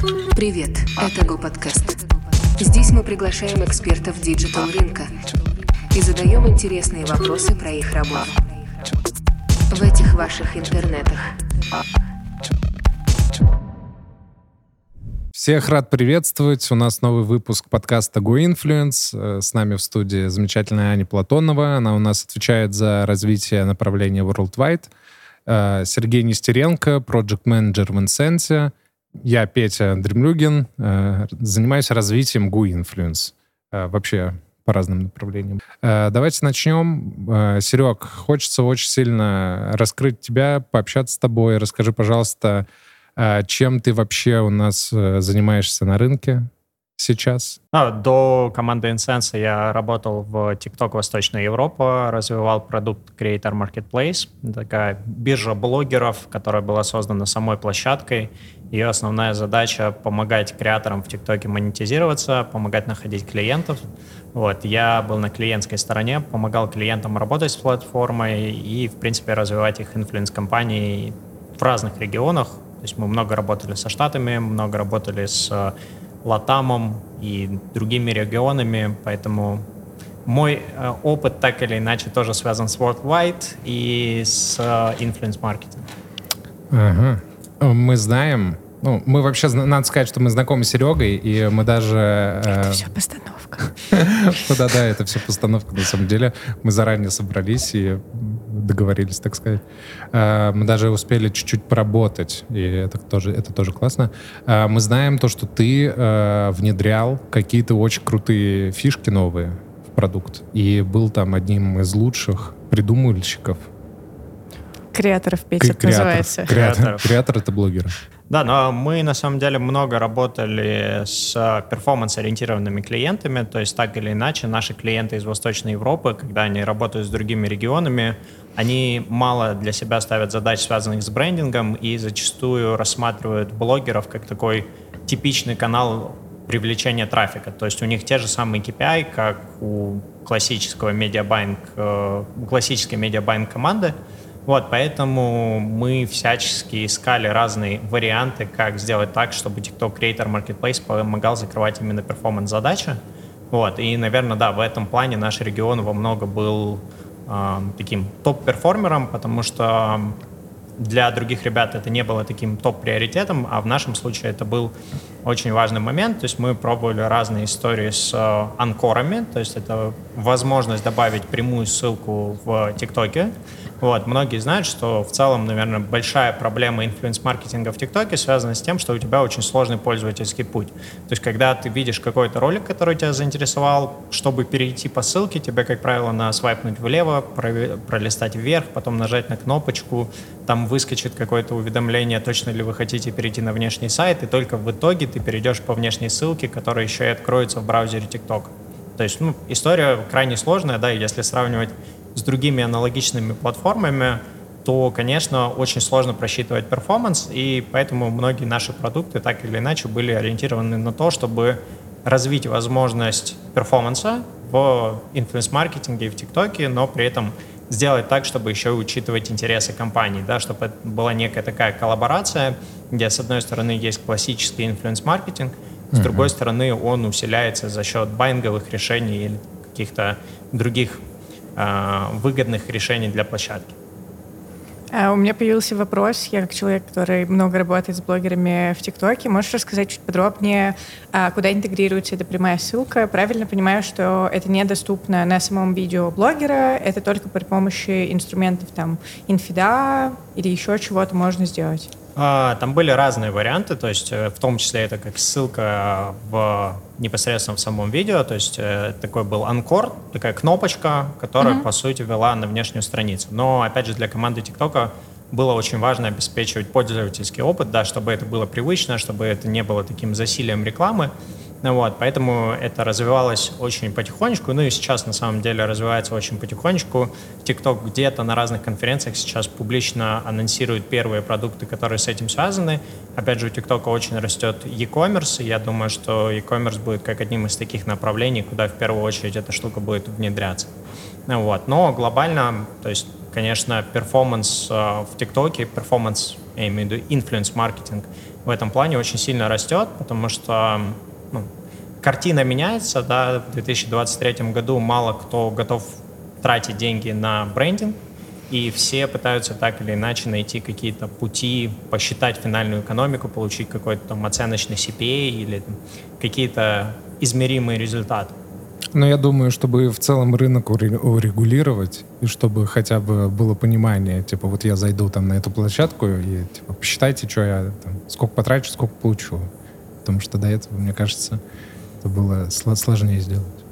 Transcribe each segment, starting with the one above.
Привет, это Go Подкаст. Здесь мы приглашаем экспертов digital рынка и задаем интересные вопросы про их работу. В этих ваших интернетах. Всех рад приветствовать. У нас новый выпуск подкаста Go Influence. С нами в студии замечательная Аня Платонова. Она у нас отвечает за развитие направления Worldwide. Э, Сергей Нестеренко, проект менеджер в Инсенсе. Я Петя Дремлюгин, э, занимаюсь развитием Go Influence. Э, вообще по разным направлениям. Давайте начнем. Серег, хочется очень сильно раскрыть тебя, пообщаться с тобой. Расскажи, пожалуйста, чем ты вообще у нас занимаешься на рынке? Сейчас? А, до команды Insense я работал в TikTok Восточная Европа, развивал продукт Creator Marketplace, такая биржа блогеров, которая была создана самой площадкой. Ее основная задача — помогать креаторам в ТикТоке монетизироваться, помогать находить клиентов. Вот, я был на клиентской стороне, помогал клиентам работать с платформой и, в принципе, развивать их influence -кампании в разных регионах. То есть мы много работали со Штатами, много работали с Латамом и другими регионами, поэтому мой э, опыт так или иначе тоже связан с Worldwide и с э, influence маркетингом. Ага. Мы знаем, ну, мы вообще, надо сказать, что мы знакомы с Серегой, и мы даже... Э, это все постановка. Да-да, это все постановка, на самом деле. Мы заранее собрались и договорились, так сказать. Э, мы даже успели чуть-чуть поработать, и это тоже, это тоже классно. Э, мы знаем то, что ты э, внедрял какие-то очень крутые фишки новые в продукт, и был там одним из лучших придумывальщиков. Креаторов, Петя, Креаторов. называется. Креатор, креатор — это блогеры. Да, но мы на самом деле много работали с перформанс-ориентированными клиентами, то есть так или иначе наши клиенты из Восточной Европы, когда они работают с другими регионами, они мало для себя ставят задач, связанных с брендингом, и зачастую рассматривают блогеров как такой типичный канал привлечения трафика. То есть у них те же самые KPI, как у классического media buying, э, классической media buying команды, вот, поэтому мы всячески искали разные варианты, как сделать так, чтобы TikTok Creator Marketplace помогал закрывать именно перформанс-задачи. Вот, и, наверное, да, в этом плане наш регион во много был э, таким топ-перформером, потому что для других ребят это не было таким топ-приоритетом, а в нашем случае это был очень важный момент. То есть мы пробовали разные истории с э, анкорами, то есть это возможность добавить прямую ссылку в ТикТоке, вот. Многие знают, что в целом, наверное, большая проблема инфлюенс-маркетинга в ТикТоке связана с тем, что у тебя очень сложный пользовательский путь. То есть, когда ты видишь какой-то ролик, который тебя заинтересовал, чтобы перейти по ссылке, тебе, как правило, на свайпнуть влево, пролистать вверх, потом нажать на кнопочку, там выскочит какое-то уведомление, точно ли вы хотите перейти на внешний сайт, и только в итоге ты перейдешь по внешней ссылке, которая еще и откроется в браузере TikTok. То есть, ну, история крайне сложная, да, и если сравнивать с другими аналогичными платформами, то, конечно, очень сложно просчитывать перформанс, и поэтому многие наши продукты так или иначе были ориентированы на то, чтобы развить возможность перформанса в инфлюенс-маркетинге и в ТикТоке, но при этом сделать так, чтобы еще учитывать интересы компании, да, чтобы это была некая такая коллаборация, где с одной стороны есть классический инфлюенс-маркетинг, с другой стороны он усиляется за счет байнговых решений или каких-то других а, выгодных решений для площадки. А, у меня появился вопрос. Я как человек, который много работает с блогерами в ТикТоке, можешь рассказать чуть подробнее, а, куда интегрируется эта прямая ссылка? Правильно понимаю, что это недоступно на самом видео блогера, это только при помощи инструментов там инфида или еще чего-то можно сделать? А, там были разные варианты, то есть э, в том числе это как ссылка в непосредственно в самом видео, то есть э, такой был анкор, такая кнопочка, которая, mm-hmm. по сути, вела на внешнюю страницу. Но, опять же, для команды ТикТока было очень важно обеспечивать пользовательский опыт, да, чтобы это было привычно, чтобы это не было таким засилием рекламы. Ну вот, поэтому это развивалось очень потихонечку, ну и сейчас на самом деле развивается очень потихонечку. TikTok где-то на разных конференциях сейчас публично анонсирует первые продукты, которые с этим связаны. Опять же, у TikTok очень растет e-commerce, и я думаю, что e-commerce будет как одним из таких направлений, куда в первую очередь эта штука будет внедряться. Ну вот, но глобально, то есть, конечно, перформанс э, в ТикТоке, перформанс, я имею в виду инфлюенс-маркетинг, в этом плане очень сильно растет, потому что ну, картина меняется, да, в 2023 году мало кто готов тратить деньги на брендинг, и все пытаются так или иначе найти какие-то пути, посчитать финальную экономику, получить какой-то там оценочный CPA или какие-то измеримые результаты. Но я думаю, чтобы в целом рынок урегулировать, и чтобы хотя бы было понимание, типа, вот я зайду там на эту площадку, и, типа, посчитайте, что я там, сколько потрачу, сколько получу. Потому что до этого, мне кажется, это было сложнее сделать.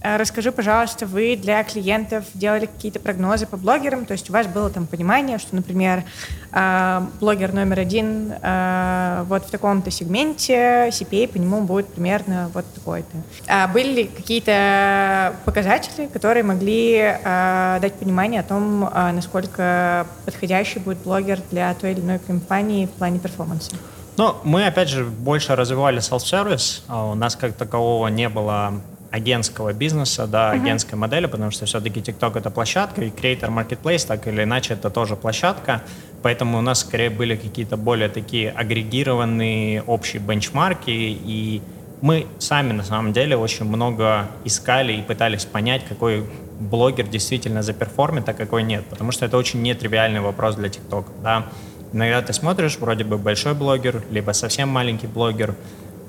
А расскажи, пожалуйста, вы для клиентов делали какие-то прогнозы по блогерам? То есть у вас было там понимание, что, например, а, блогер номер один а, вот в таком-то сегменте, CPA по нему будет примерно вот такой-то. Были ли какие-то показатели, которые могли дать понимание о том, насколько подходящий будет блогер для той или иной компании в плане перформанса? Ну, мы, опять же, больше развивали self-service. У нас как такового не было агентского бизнеса, да, uh-huh. агентской модели, потому что все-таки TikTok это площадка, и Creator Marketplace, так или иначе, это тоже площадка. Поэтому у нас скорее были какие-то более такие агрегированные общие бенчмарки, и мы сами на самом деле очень много искали и пытались понять, какой блогер действительно заперформит, а какой нет. Потому что это очень нетривиальный вопрос для TikTok. Да? Иногда ты смотришь, вроде бы большой блогер, либо совсем маленький блогер,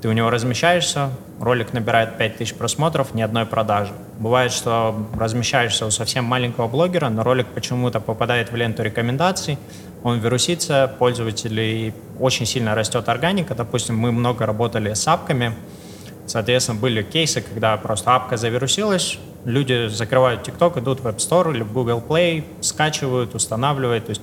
ты у него размещаешься, ролик набирает 5000 просмотров, ни одной продажи. Бывает, что размещаешься у совсем маленького блогера, но ролик почему-то попадает в ленту рекомендаций, он вирусится, пользователей очень сильно растет органика. Допустим, мы много работали с апками, соответственно, были кейсы, когда просто апка завирусилась, люди закрывают TikTok, идут в App Store или в Google Play, скачивают, устанавливают, то есть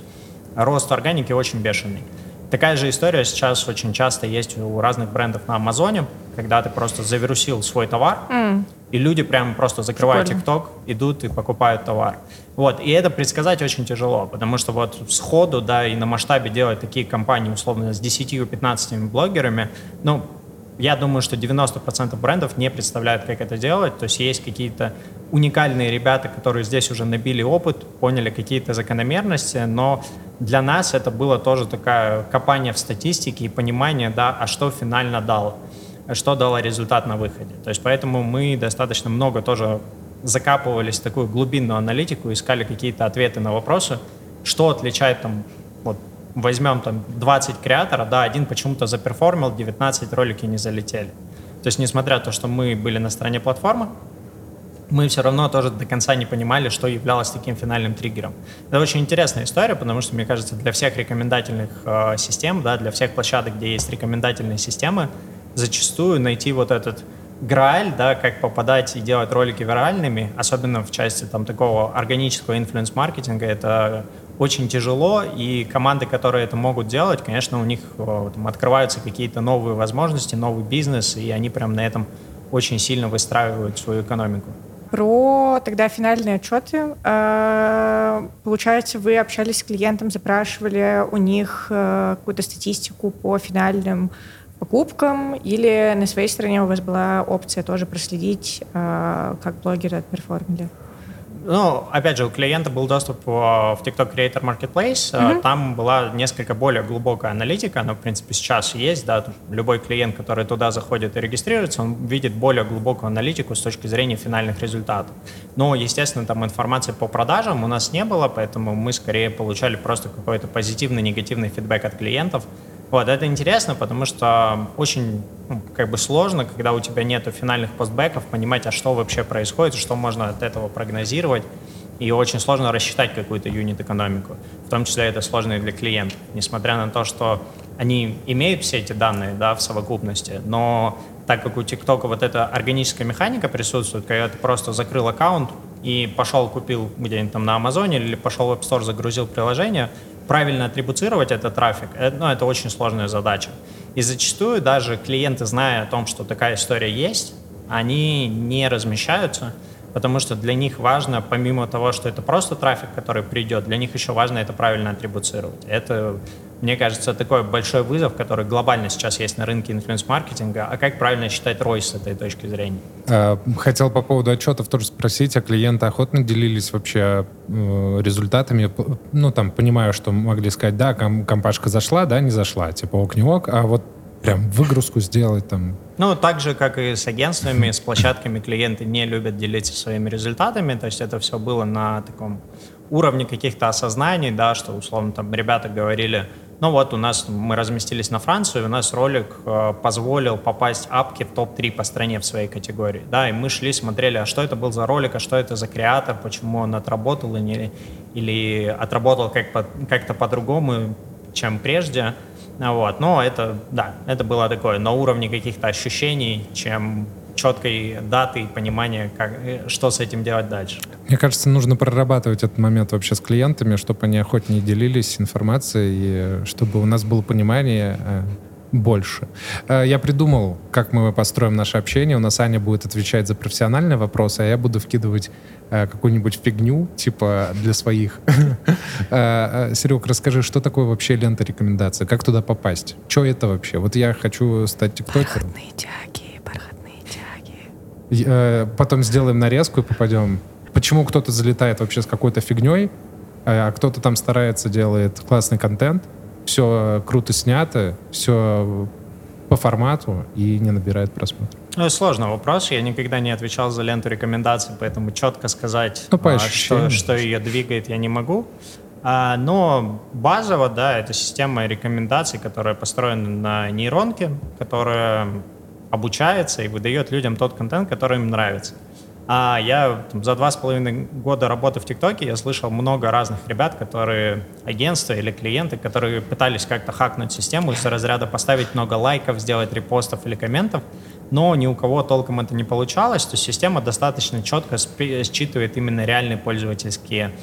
рост органики очень бешеный. Такая же история сейчас очень часто есть у разных брендов на Амазоне, когда ты просто завирусил свой товар, mm. и люди прямо просто закрывают ТикТок, идут и покупают товар. Вот, и это предсказать очень тяжело, потому что вот сходу, да, и на масштабе делать такие компании, условно, с 10-15 блогерами, ну, я думаю, что 90% брендов не представляют, как это делать. То есть есть какие-то уникальные ребята, которые здесь уже набили опыт, поняли какие-то закономерности, но для нас это было тоже такое копание в статистике и понимание, да, а что финально дало, что дало результат на выходе. То есть поэтому мы достаточно много тоже закапывались в такую глубинную аналитику, искали какие-то ответы на вопросы, что отличает там возьмем там 20 креаторов, да, один почему-то заперформил, 19 ролики не залетели. То есть, несмотря на то, что мы были на стороне платформы, мы все равно тоже до конца не понимали, что являлось таким финальным триггером. Это очень интересная история, потому что, мне кажется, для всех рекомендательных э, систем, да, для всех площадок, где есть рекомендательные системы, зачастую найти вот этот грааль, да, как попадать и делать ролики виральными, особенно в части там такого органического инфлюенс-маркетинга, это очень тяжело, и команды, которые это могут делать, конечно, у них там, открываются какие-то новые возможности, новый бизнес, и они прям на этом очень сильно выстраивают свою экономику. Про тогда финальные отчеты. А, получается, вы общались с клиентом, запрашивали у них э, какую-то статистику по финальным покупкам, или на своей стороне у вас была опция тоже проследить, э, как блогеры отперформили? Ну, опять же, у клиента был доступ в TikTok Creator Marketplace. Mm-hmm. Там была несколько более глубокая аналитика. Она, в принципе, сейчас есть. Да, любой клиент, который туда заходит и регистрируется, он видит более глубокую аналитику с точки зрения финальных результатов. Но, естественно, там информации по продажам у нас не было, поэтому мы скорее получали просто какой-то позитивный, негативный фидбэк от клиентов. Вот, это интересно, потому что очень ну, как бы сложно, когда у тебя нет финальных постбеков, понимать, а что вообще происходит, что можно от этого прогнозировать. И очень сложно рассчитать какую-то юнит-экономику. В том числе это сложно и для клиентов. Несмотря на то, что они имеют все эти данные да, в совокупности, но так как у ТикТока вот эта органическая механика присутствует, когда ты просто закрыл аккаунт и пошел купил где-нибудь там на Амазоне или пошел в App Store, загрузил приложение, правильно атрибуцировать этот трафик, это, ну, это очень сложная задача. И зачастую даже клиенты, зная о том, что такая история есть, они не размещаются, потому что для них важно, помимо того, что это просто трафик, который придет, для них еще важно это правильно атрибуцировать. Это мне кажется, такой большой вызов, который глобально сейчас есть на рынке инфлюенс-маркетинга. А как правильно считать ROI с этой точки зрения? А, хотел по поводу отчетов тоже спросить, а клиенты охотно делились вообще э, результатами? Ну, там, понимаю, что могли сказать, да, компашка зашла, да, не зашла, типа ок, не ок, а вот прям выгрузку сделать там? Ну, так же, как и с агентствами, с площадками клиенты не любят делиться своими результатами, то есть это все было на таком уровне каких-то осознаний, да, что условно там ребята говорили, ну вот у нас мы разместились на Францию, у нас ролик э, позволил попасть апке в топ-3 по стране в своей категории. Да, и мы шли, смотрели, а что это был за ролик, а что это за креатор, почему он отработал или, или отработал как по, как-то по-другому, чем прежде. Вот. Но это, да, это было такое на уровне каких-то ощущений, чем четкой даты и понимания, как, э, что с этим делать дальше. Мне кажется, нужно прорабатывать этот момент вообще с клиентами, чтобы они охотнее делились информацией, и чтобы у нас было понимание э, больше. Э, я придумал, как мы построим наше общение. У нас Аня будет отвечать за профессиональные вопросы, а я буду вкидывать какую-нибудь фигню, типа для своих. Серег, расскажи, что такое вообще лента рекомендаций? Как туда попасть? Что это вообще? Вот я хочу стать тиктокером. Бархатные тяги. Потом сделаем нарезку и попадем. Почему кто-то залетает вообще с какой-то фигней, а кто-то там старается, делает классный контент, все круто снято, все по формату и не набирает просмотр. Ну, сложный вопрос. Я никогда не отвечал за ленту рекомендаций, поэтому четко сказать, ну, а, что, что ее двигает, я не могу. А, но базово, да, это система рекомендаций, которая построена на нейронке, которая обучается и выдает людям тот контент, который им нравится. А я там, за два с половиной года работы в ТикТоке я слышал много разных ребят, которые агентства или клиенты, которые пытались как-то хакнуть систему из разряда поставить много лайков, сделать репостов или комментов, но ни у кого толком это не получалось, то система достаточно четко считывает именно реальные пользовательские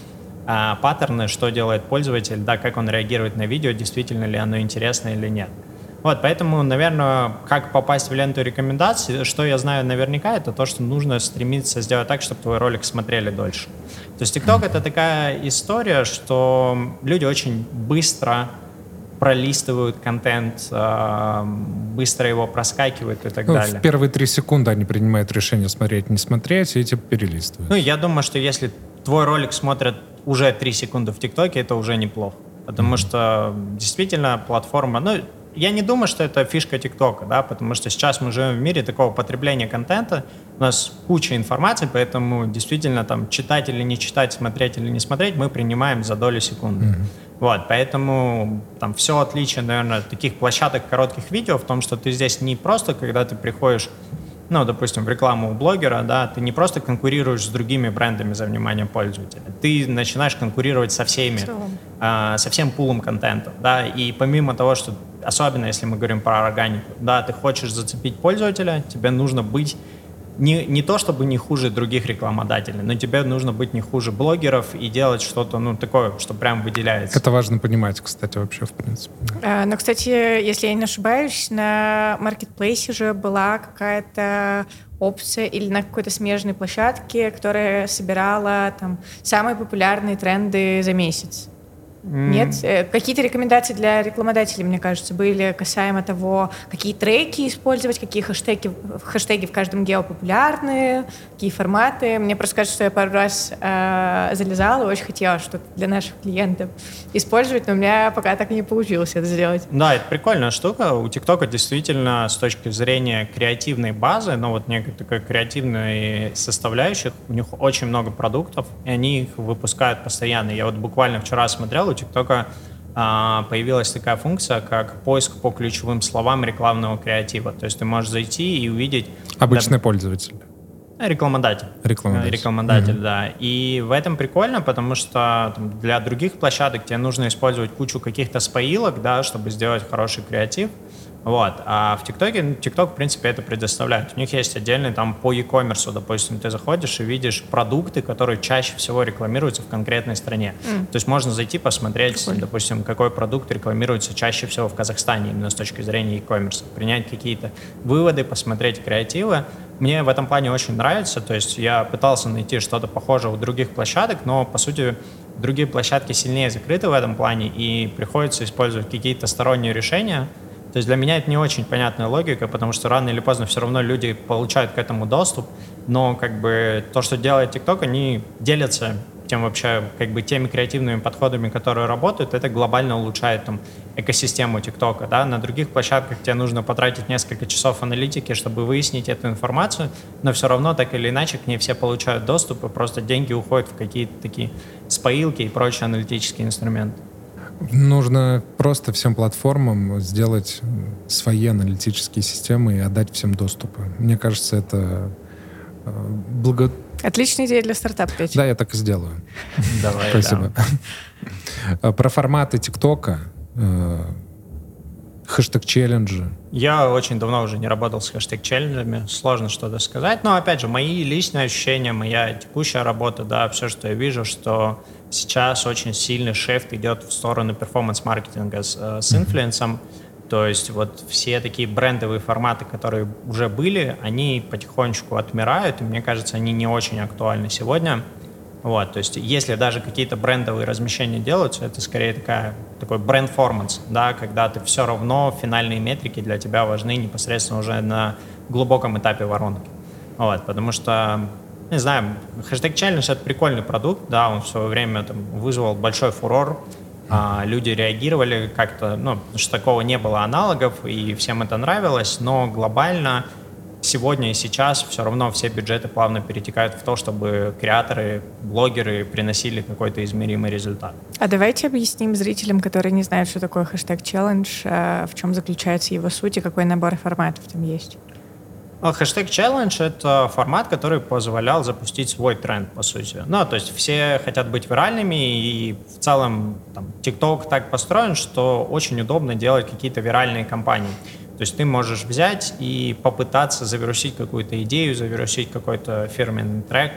а, паттерны, что делает пользователь, да, как он реагирует на видео, действительно ли оно интересно или нет. Вот, поэтому, наверное, как попасть в ленту рекомендаций, что я знаю наверняка, это то, что нужно стремиться сделать так, чтобы твой ролик смотрели дольше. То есть TikTok — это такая история, что люди очень быстро пролистывают контент, а, быстро его проскакивают и так ну, далее. В первые три секунды они принимают решение смотреть, не смотреть, и типа перелистывают. Ну, я думаю, что если твой ролик смотрят уже три секунды в ТикТоке, это уже неплохо. Потому mm-hmm. что действительно платформа, ну, я не думаю, что это фишка ТикТока, да, потому что сейчас мы живем в мире такого потребления контента, у нас куча информации, поэтому действительно там читать или не читать, смотреть или не смотреть, мы принимаем за долю секунды. Mm-hmm. Вот, поэтому там все отличие, наверное, таких площадок коротких видео в том, что ты здесь не просто, когда ты приходишь ну, допустим, в рекламу у блогера, да, ты не просто конкурируешь с другими брендами за внимание пользователя, ты начинаешь конкурировать со всеми, э, со всем пулом контента, да, и помимо того, что, особенно если мы говорим про органику, да, ты хочешь зацепить пользователя, тебе нужно быть не, не то чтобы не хуже других рекламодателей, но тебе нужно быть не хуже блогеров и делать что-то, ну, такое, что прям выделяется. Это важно понимать, кстати, вообще, в принципе. А, но, кстати, если я не ошибаюсь, на маркетплейсе же была какая-то опция или на какой-то смежной площадке, которая собирала там самые популярные тренды за месяц. Нет? Э, какие-то рекомендации для рекламодателей, мне кажется, были касаемо того, какие треки использовать, какие хэштеги, хэштеги в каждом гео популярны, какие форматы. Мне просто кажется, что я пару раз э, залезала и очень хотела что-то для наших клиентов использовать, но у меня пока так и не получилось это сделать. Да, это прикольная штука. У ТикТока действительно с точки зрения креативной базы, ну вот некой такой креативной составляющей, у них очень много продуктов, и они их выпускают постоянно. Я вот буквально вчера смотрел, у ТикТока а, появилась такая функция, как поиск по ключевым словам рекламного креатива. То есть ты можешь зайти и увидеть... Обычный да, пользователь. Рекламодатель. Рекламодатель. Рекламодатель, mm-hmm. да. И в этом прикольно, потому что там, для других площадок тебе нужно использовать кучу каких-то споилок, да, чтобы сделать хороший креатив. Вот. А в ТикТоке, ТикТок, в принципе, это предоставляет. У них есть отдельный там по e-commerce, допустим, ты заходишь и видишь продукты, которые чаще всего рекламируются в конкретной стране. Mm. То есть можно зайти посмотреть, Прикольно. допустим, какой продукт рекламируется чаще всего в Казахстане, именно с точки зрения e-commerce. Принять какие-то выводы, посмотреть креативы. Мне в этом плане очень нравится. То есть я пытался найти что-то похожее у других площадок, но, по сути, Другие площадки сильнее закрыты в этом плане, и приходится использовать какие-то сторонние решения. То есть для меня это не очень понятная логика, потому что рано или поздно все равно люди получают к этому доступ, но как бы то, что делает TikTok, они делятся тем вообще как бы теми креативными подходами, которые работают, это глобально улучшает там экосистему ТикТока, да, на других площадках тебе нужно потратить несколько часов аналитики, чтобы выяснить эту информацию, но все равно так или иначе к ней все получают доступ, и просто деньги уходят в какие-то такие споилки и прочие аналитические инструменты. Нужно просто всем платформам сделать свои аналитические системы и отдать всем доступы. Мне кажется, это э, благо... Отличная идея для стартапа, Петя. Да, я так и сделаю. Давай, Спасибо. Да. Про форматы ТикТока, э, хэштег-челленджи. Я очень давно уже не работал с хэштег-челленджами, сложно что-то сказать, но, опять же, мои личные ощущения, моя текущая работа, да, все, что я вижу, что сейчас очень сильный шефт идет в сторону перформанс-маркетинга с, э, с инфлюенсом, то есть вот все такие брендовые форматы, которые уже были, они потихонечку отмирают, и мне кажется, они не очень актуальны сегодня. Вот, то есть если даже какие-то брендовые размещения делаются, это скорее такая, такой бренд-форманс, да, когда ты все равно финальные метрики для тебя важны непосредственно уже на глубоком этапе воронки. Вот, потому что, не знаю, хэштег челлендж это прикольный продукт, да, он в свое время там, вызвал большой фурор, а, люди реагировали как-то, ну, что такого не было аналогов, и всем это нравилось, но глобально сегодня и сейчас все равно все бюджеты плавно перетекают в то, чтобы креаторы, блогеры приносили какой-то измеримый результат. А давайте объясним зрителям, которые не знают, что такое хэштег челлендж, а, в чем заключается его суть и какой набор форматов там есть. Ну, хэштег челлендж — это формат, который позволял запустить свой тренд, по сути. Ну, то есть все хотят быть виральными, и в целом там, TikTok так построен, что очень удобно делать какие-то виральные кампании. То есть ты можешь взять и попытаться завирусить какую-то идею, завирусить какой-то фирменный трек.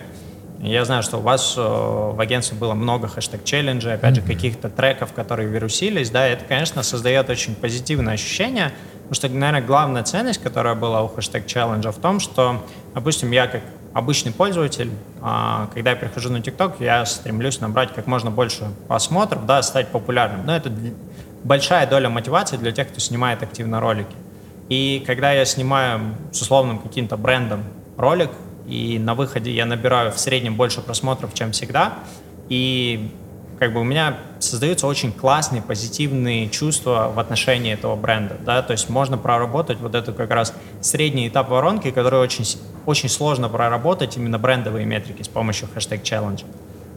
Я знаю, что у вас э, в агентстве было много хэштег-челленджей, опять mm-hmm. же, каких-то треков, которые вирусились, да, это, конечно, создает очень позитивное ощущение, Потому что, наверное, главная ценность, которая была у хэштег челленджа в том, что, допустим, я как обычный пользователь, а, когда я прихожу на TikTok, я стремлюсь набрать как можно больше просмотров, да, стать популярным. Но это большая доля мотивации для тех, кто снимает активно ролики. И когда я снимаю с условным каким-то брендом ролик, и на выходе я набираю в среднем больше просмотров, чем всегда, и как бы у меня создаются очень классные, позитивные чувства в отношении этого бренда, да, то есть можно проработать вот эту как раз средний этап воронки, который очень, очень сложно проработать именно брендовые метрики с помощью хэштег челлендж.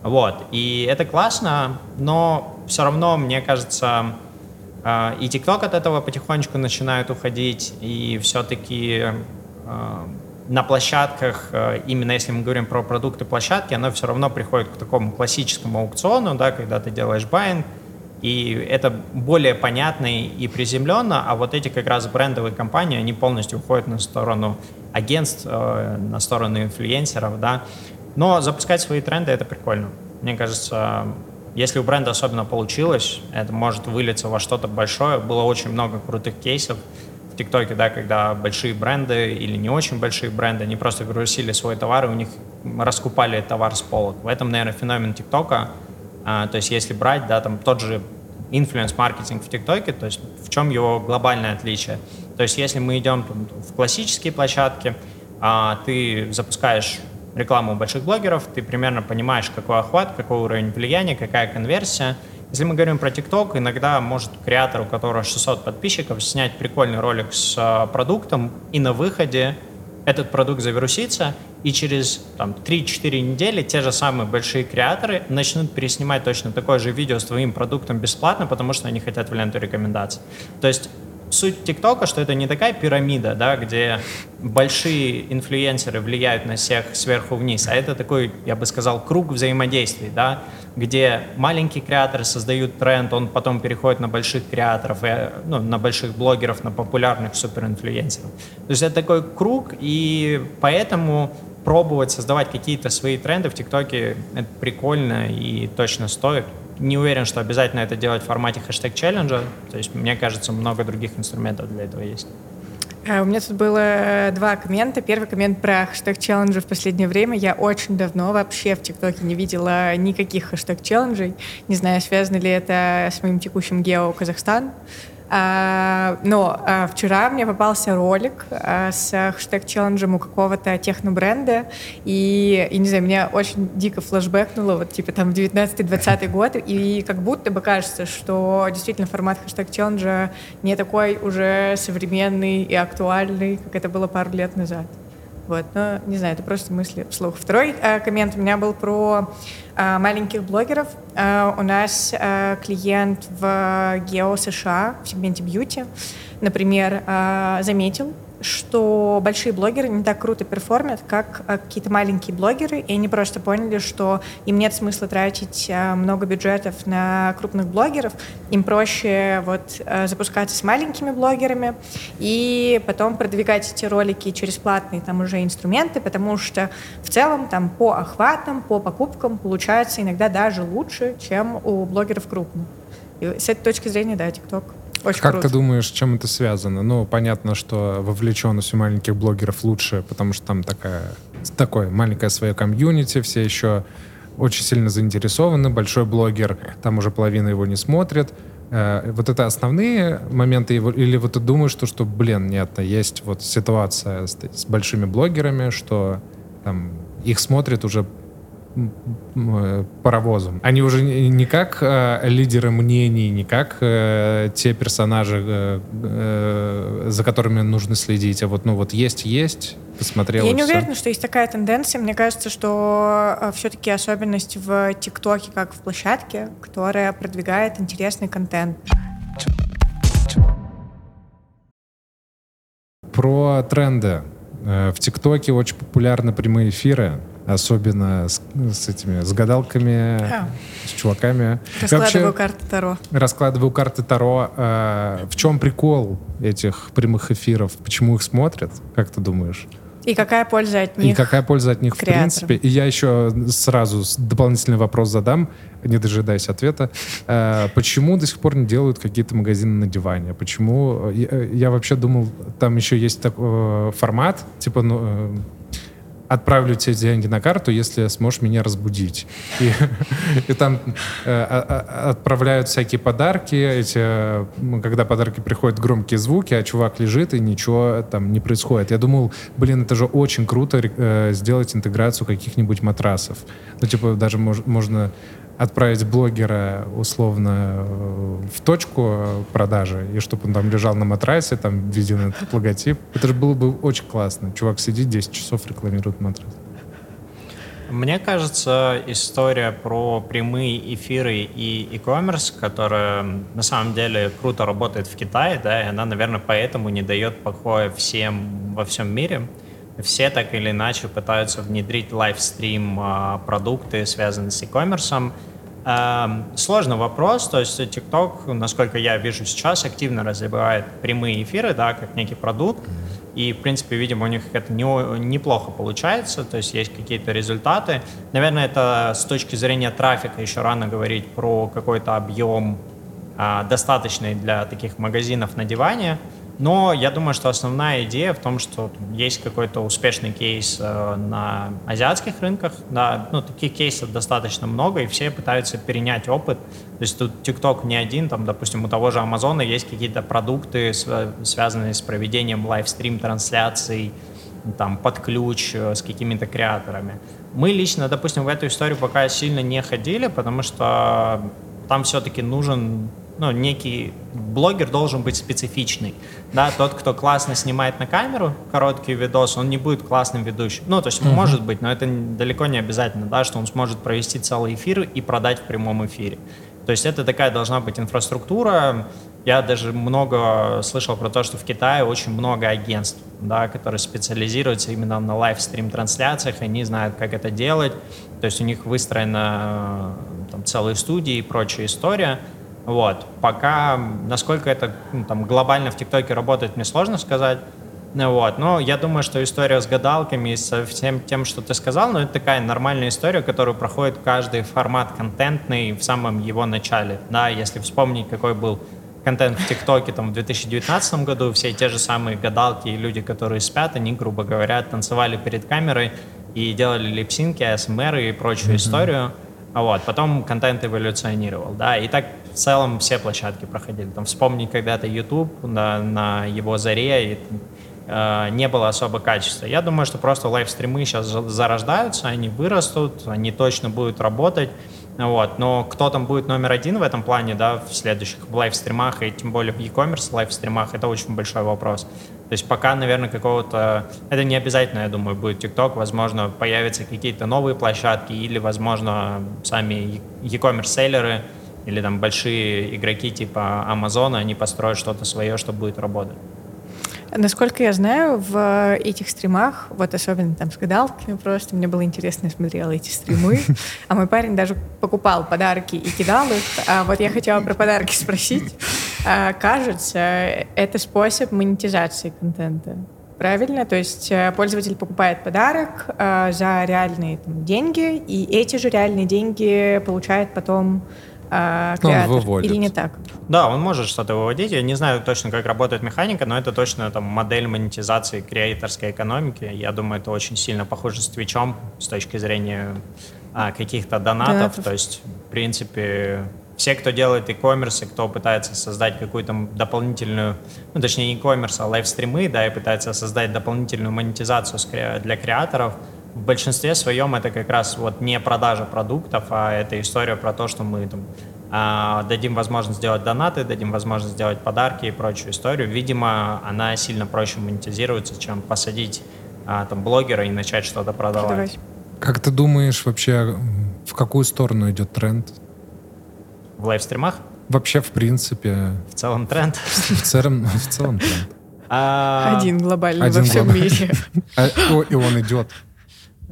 Вот, и это классно, но все равно, мне кажется, э, и TikTok от этого потихонечку начинает уходить, и все-таки э, на площадках, э, именно если мы говорим про продукты площадки, оно все равно приходит к такому классическому аукциону, да, когда ты делаешь байинг, и это более понятно и приземленно, а вот эти как раз брендовые компании, они полностью уходят на сторону агентств, э, на сторону инфлюенсеров, да. Но запускать свои тренды — это прикольно. Мне кажется, если у бренда особенно получилось, это может вылиться во что-то большое. Было очень много крутых кейсов, ТикТоке, да, когда большие бренды или не очень большие бренды, они просто грузили свой товар, и у них раскупали товар с полок. В этом, наверное, феномен ТикТока. А, то есть если брать, да, там тот же инфлюенс-маркетинг в ТикТоке, то есть в чем его глобальное отличие? То есть если мы идем там, в классические площадки, а, ты запускаешь рекламу больших блогеров, ты примерно понимаешь, какой охват, какой уровень влияния, какая конверсия, если мы говорим про ТикТок, иногда может креатор, у которого 600 подписчиков, снять прикольный ролик с а, продуктом, и на выходе этот продукт завирусится, и через там, 3-4 недели те же самые большие креаторы начнут переснимать точно такое же видео с твоим продуктом бесплатно, потому что они хотят в ленту рекомендаций. То есть суть ТикТока, что это не такая пирамида, да, где большие инфлюенсеры влияют на всех сверху вниз, а это такой, я бы сказал, круг взаимодействий, да, где маленькие креаторы создают тренд, он потом переходит на больших креаторов, и, ну, на больших блогеров, на популярных суперинфлюенсеров. То есть это такой круг, и поэтому пробовать создавать какие-то свои тренды в ТикТоке это прикольно и точно стоит не уверен, что обязательно это делать в формате хэштег челленджа. То есть, мне кажется, много других инструментов для этого есть. Э, у меня тут было два коммента. Первый коммент про хэштег-челленджи в последнее время. Я очень давно вообще в ТикТоке не видела никаких хэштег-челленджей. Не знаю, связано ли это с моим текущим гео Казахстан. А, но а, вчера мне попался ролик а, с хэштег-челленджем у какого-то техно-бренда, и, и, не знаю, меня очень дико флешбэкнуло, вот, типа, там, 19-20 год, и как будто бы кажется, что действительно формат хэштег-челленджа не такой уже современный и актуальный, как это было пару лет назад. Вот, но не знаю, это просто мысли вслух. Второй э, коммент у меня был про э, маленьких блогеров. Э, у нас э, клиент в Гео США в сегменте бьюти, например, э, заметил, что большие блогеры не так круто перформят, как а, какие-то маленькие блогеры, и они просто поняли, что им нет смысла тратить а, много бюджетов на крупных блогеров, им проще вот а, запускаться с маленькими блогерами и потом продвигать эти ролики через платные там уже инструменты, потому что в целом там по охватам, по покупкам получается иногда даже лучше, чем у блогеров крупных. И с этой точки зрения, да, TikTok очень как круто. ты думаешь, чем это связано? Ну, понятно, что вовлеченность у маленьких блогеров лучше, потому что там такая, такое маленькое свое комьюнити, все еще очень сильно заинтересованы, большой блогер, там уже половина его не смотрит. Э, вот это основные моменты, или вот ты думаешь, что, что блин, нет, есть вот ситуация с, с большими блогерами, что там их смотрят уже паровозом. Они уже не как э, лидеры мнений, не как э, те персонажи, э, э, за которыми нужно следить, а вот ну вот есть есть. Посмотрела. Я не все. уверена, что есть такая тенденция. Мне кажется, что э, все-таки особенность в ТикТоке, как в площадке, которая продвигает интересный контент. Про тренды. Э, в ТикТоке очень популярны прямые эфиры особенно с, с этими, с гадалками, а. с чуваками. Раскладываю Вообще, карты Таро. Раскладываю карты Таро. Э, в чем прикол этих прямых эфиров? Почему их смотрят? Как ты думаешь? И какая польза от них? И какая польза от них креаторам? в принципе? И я еще сразу дополнительный вопрос задам, не дожидаясь ответа. Э, почему до сих пор не делают какие-то магазины на диване? Почему? Я, я вообще думал, там еще есть такой э, формат, типа, ну, э, отправлю тебе деньги на карту, если сможешь меня разбудить. И, там э, а, а, отправляют всякие подарки, эти, когда подарки приходят громкие звуки, а чувак лежит и ничего там не происходит. Я думал, блин, это же очень круто э, сделать интеграцию каких-нибудь матрасов. Ну, типа, даже мож, можно отправить блогера условно в точку продажи, и чтобы он там лежал на матрасе, там виден этот логотип. Это же было бы очень классно. Чувак сидит 10 часов, рекламирует матрас. Мне кажется, история про прямые эфиры и e-commerce, которая на самом деле круто работает в Китае, да, и она, наверное, поэтому не дает покоя всем во всем мире. Все так или иначе пытаются внедрить лайвстрим а, продукты, связанные с e-commerce, Эм, сложный вопрос, то есть TikTok, насколько я вижу сейчас, активно развивает прямые эфиры, да, как некий продукт, и, в принципе, видимо, у них это не, неплохо получается, то есть есть какие-то результаты. Наверное, это с точки зрения трафика еще рано говорить про какой-то объем а, достаточный для таких магазинов на диване, но я думаю, что основная идея в том, что есть какой-то успешный кейс э, на азиатских рынках. Да, ну, таких кейсов достаточно много, и все пытаются перенять опыт. То есть тут TikTok не один, там, допустим, у того же Амазона есть какие-то продукты, связанные с проведением лайвстрим-трансляций, там, под ключ э, с какими-то креаторами. Мы лично, допустим, в эту историю пока сильно не ходили, потому что там все-таки нужен ну, некий блогер должен быть специфичный. Да, тот, кто классно снимает на камеру короткий видос, он не будет классным ведущим. Ну, то есть uh-huh. может быть, но это далеко не обязательно, да, что он сможет провести целый эфир и продать в прямом эфире. То есть это такая должна быть инфраструктура. Я даже много слышал про то, что в Китае очень много агентств, да, которые специализируются именно на лайвстрим-трансляциях, они знают, как это делать. То есть у них выстроена там, целые студии и прочая история. Вот. Пока, насколько это ну, там, глобально в ТикТоке работает, мне сложно сказать. Ну, вот. Но я думаю, что история с гадалками и со всем тем, что ты сказал, ну, это такая нормальная история, которую проходит каждый формат контентный в самом его начале. Да, если вспомнить, какой был контент в ТикТоке там в 2019 году, все те же самые гадалки и люди, которые спят, они, грубо говоря, танцевали перед камерой и делали липсинки, АСМР и прочую mm-hmm. историю. Вот, потом контент эволюционировал, да, и так в целом все площадки проходили. Там вспомни когда-то YouTube на, на его заре, и э, не было особо качества. Я думаю, что просто лайвстримы сейчас зарождаются, они вырастут, они точно будут работать. Вот. Но кто там будет номер один в этом плане, да, в следующих лайвстримах и тем более в e-commerce лайвстримах, это очень большой вопрос. То есть пока, наверное, какого-то... Это не обязательно, я думаю, будет TikTok. Возможно, появятся какие-то новые площадки или, возможно, сами e-commerce селлеры или там большие игроки типа Amazon, они построят что-то свое, что будет работать. Насколько я знаю, в этих стримах, вот особенно там с гадалками просто, мне было интересно, я смотрела эти стримы, а мой парень даже покупал подарки и кидал их. А вот я хотела про подарки спросить. А, кажется, это способ монетизации контента. Правильно? То есть э, пользователь покупает подарок э, за реальные там, деньги, и эти же реальные деньги получает потом э, креатор. Он выводит. Или не так? Да, он может что-то выводить. Я не знаю точно, как работает механика, но это точно там, модель монетизации креаторской экономики. Я думаю, это очень сильно похоже с Твичом с точки зрения а, каких-то донатов. донатов. То есть, в принципе, все, кто делает e-commerce, кто пытается создать какую-то дополнительную, ну, точнее, не e-commerce, а лайвстримы, да, и пытается создать дополнительную монетизацию для креаторов, в большинстве своем это как раз вот не продажа продуктов, а это история про то, что мы там, а, дадим возможность сделать донаты, дадим возможность сделать подарки и прочую историю. Видимо, она сильно проще монетизируется, чем посадить а, там блогера и начать что-то продавать. Как ты думаешь вообще, в какую сторону идет тренд? В лайвстримах? Вообще, в принципе. В целом тренд? В целом, в целом тренд. А, Один глобальный Один во всем глобальный. мире. И он идет.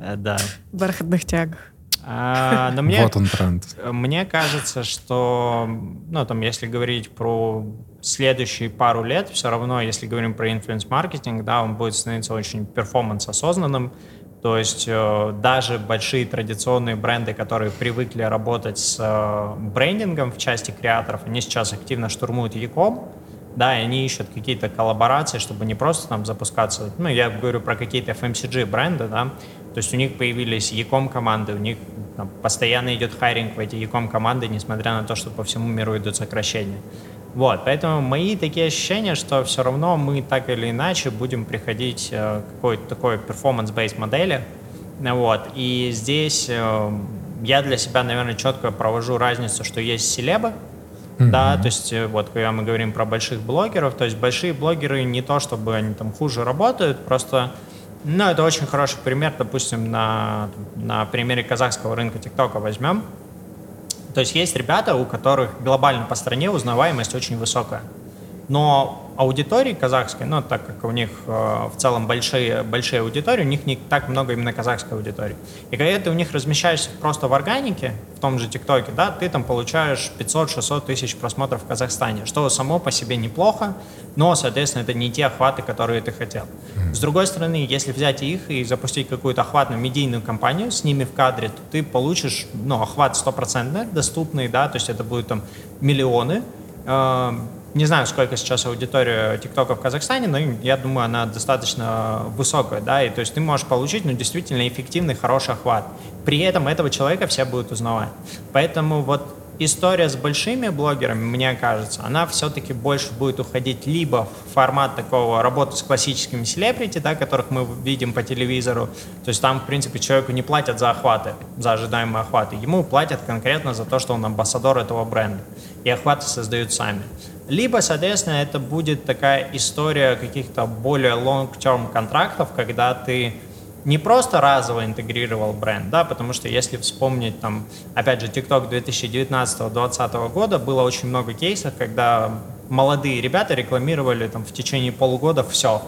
Э, да. В бархатных тягах. А, но мне, вот он тренд. Мне кажется, что, ну, там, если говорить про следующие пару лет, все равно, если говорим про инфлюенс-маркетинг, да, он будет становиться очень перформанс-осознанным. То есть э, даже большие традиционные бренды, которые привыкли работать с э, брендингом в части креаторов, они сейчас активно штурмуют Яком, да, и они ищут какие-то коллаборации, чтобы не просто там запускаться, ну, я говорю про какие-то FMCG бренды, да, то есть у них появились e команды, у них там, постоянно идет хайринг в эти e команды, несмотря на то, что по всему миру идут сокращения. Вот, поэтому мои такие ощущения, что все равно мы так или иначе будем приходить э, к какой-то такой performance-based модели. Вот, и здесь э, я для себя, наверное, четко провожу разницу, что есть селебы, Mm-hmm. Да, то есть э, вот когда мы говорим про больших блогеров, то есть большие блогеры не то, чтобы они там хуже работают, просто ну, это очень хороший пример, допустим, на, на примере казахского рынка ТикТока возьмем. То есть есть ребята, у которых глобально по стране узнаваемость очень высокая. Но аудитории казахской, ну, так как у них э, в целом большие, большие аудитории, у них не так много именно казахской аудитории. И когда ты у них размещаешься просто в органике, в том же ТикТоке, да, ты там получаешь 500-600 тысяч просмотров в Казахстане, что само по себе неплохо, но, соответственно, это не те охваты, которые ты хотел. С другой стороны, если взять их и запустить какую-то охватную медийную кампанию с ними в кадре, то ты получишь, ну, охват стопроцентный, доступный, да, то есть это будут там миллионы, э, не знаю, сколько сейчас аудитория ТикТока в Казахстане, но я думаю, она достаточно высокая, да, и то есть ты можешь получить, ну, действительно эффективный, хороший охват. При этом этого человека все будут узнавать. Поэтому вот история с большими блогерами, мне кажется, она все-таки больше будет уходить либо в формат такого работы с классическими селебрити, да, которых мы видим по телевизору. То есть там, в принципе, человеку не платят за охваты, за ожидаемые охваты. Ему платят конкретно за то, что он амбассадор этого бренда. И охваты создают сами. Либо, соответственно, это будет такая история каких-то более long-term контрактов, когда ты не просто разово интегрировал бренд, да, потому что если вспомнить там, опять же, TikTok 2019-2020 года, было очень много кейсов, когда молодые ребята рекламировали там в течение полугода все,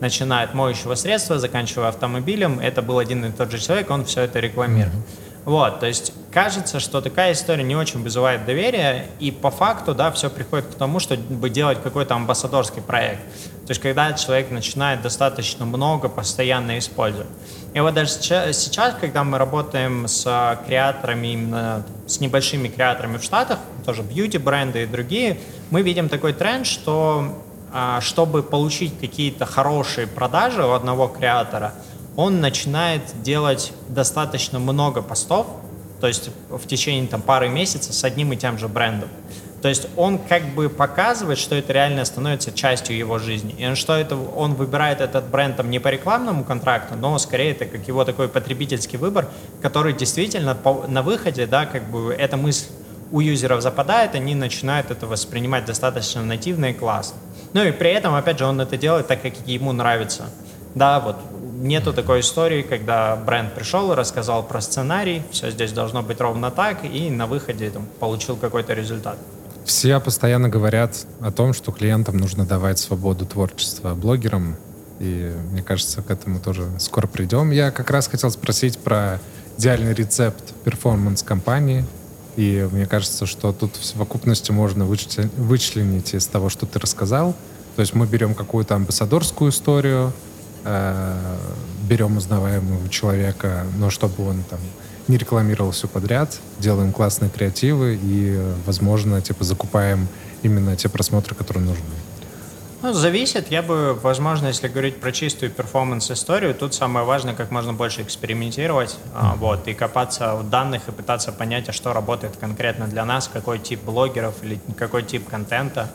начиная от моющего средства, заканчивая автомобилем, это был один и тот же человек, он все это рекламировал. Mm-hmm. Вот, то есть кажется, что такая история не очень вызывает доверия, и по факту, да, все приходит к тому, чтобы делать какой-то амбассадорский проект. То есть когда человек начинает достаточно много постоянно использовать. И вот даже сейчас, когда мы работаем с креаторами, именно с небольшими креаторами в Штатах, тоже бьюти-бренды и другие, мы видим такой тренд, что а, чтобы получить какие-то хорошие продажи у одного креатора, он начинает делать достаточно много постов, то есть в течение там, пары месяцев с одним и тем же брендом. То есть он как бы показывает, что это реально становится частью его жизни. И что это, он выбирает этот бренд там, не по рекламному контракту, но скорее это как его такой потребительский выбор, который действительно по, на выходе, да, как бы эта мысль у юзеров западает, они начинают это воспринимать достаточно нативно и классно. Ну и при этом, опять же, он это делает так, как ему нравится. Да, вот нету такой истории, когда бренд пришел и рассказал про сценарий, все здесь должно быть ровно так, и на выходе там, получил какой-то результат. Все постоянно говорят о том, что клиентам нужно давать свободу творчества блогерам, и мне кажется, к этому тоже скоро придем. Я как раз хотел спросить про идеальный рецепт перформанс-компании, и мне кажется, что тут в совокупности можно вычленить из того, что ты рассказал. То есть мы берем какую-то амбассадорскую историю, э, берем узнаваемого человека, но чтобы он там не рекламировал все подряд, делаем классные креативы и, возможно, типа закупаем именно те просмотры, которые нужны. Ну, зависит. Я бы, возможно, если говорить про чистую перформанс-историю, тут самое важное, как можно больше экспериментировать, mm-hmm. вот, и копаться в данных и пытаться понять, а что работает конкретно для нас, какой тип блогеров или какой тип контента.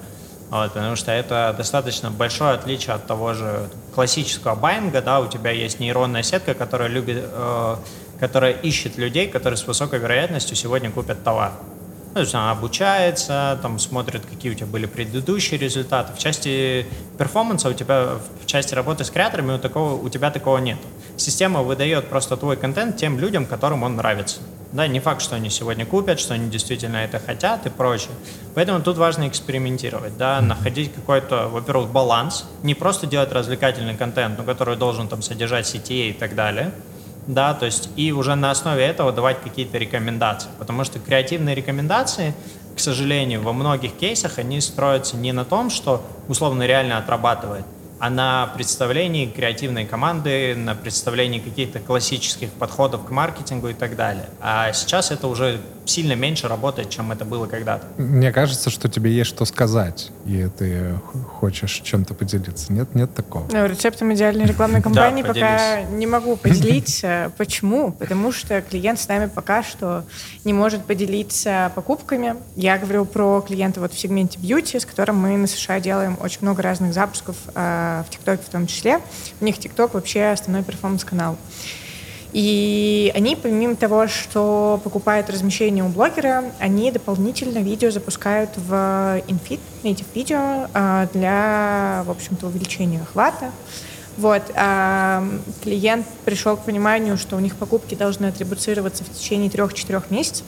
Вот, потому что это достаточно большое отличие от того же классического байинга, да, у тебя есть нейронная сетка, которая любит, э, которая ищет людей, которые с высокой вероятностью сегодня купят товар. Ну, то есть она обучается, там смотрит, какие у тебя были предыдущие результаты. В части перформанса у тебя, в части работы с креаторами у, такого, у тебя такого нет. Система выдает просто твой контент тем людям, которым он нравится. Да, не факт, что они сегодня купят, что они действительно это хотят и прочее. Поэтому тут важно экспериментировать, да, находить какой-то, во-первых, баланс, не просто делать развлекательный контент, но который должен там содержать сети и так далее, да, то есть и уже на основе этого давать какие-то рекомендации, потому что креативные рекомендации, к сожалению, во многих кейсах они строятся не на том, что условно реально отрабатывает, а на представлении креативной команды, на представлении каких-то классических подходов к маркетингу и так далее. А сейчас это уже сильно меньше работает, чем это было когда-то. Мне кажется, что тебе есть что сказать, и ты хочешь чем-то поделиться. Нет, нет такого. Ну, рецептом идеальной рекламной кампании пока не могу поделиться. Почему? Потому что клиент с нами пока что не может поделиться покупками. Я говорю про клиента вот в сегменте бьюти, с которым мы на США делаем очень много разных запусков, э, в ТикТоке в том числе. У них ТикТок вообще основной перформанс-канал. И они, помимо того, что покупают размещение у блогера, они дополнительно видео запускают в In-Feed, native а, для, в общем-то, увеличения охвата. Вот, а клиент пришел к пониманию, что у них покупки должны атрибуцироваться в течение трех-четырех месяцев.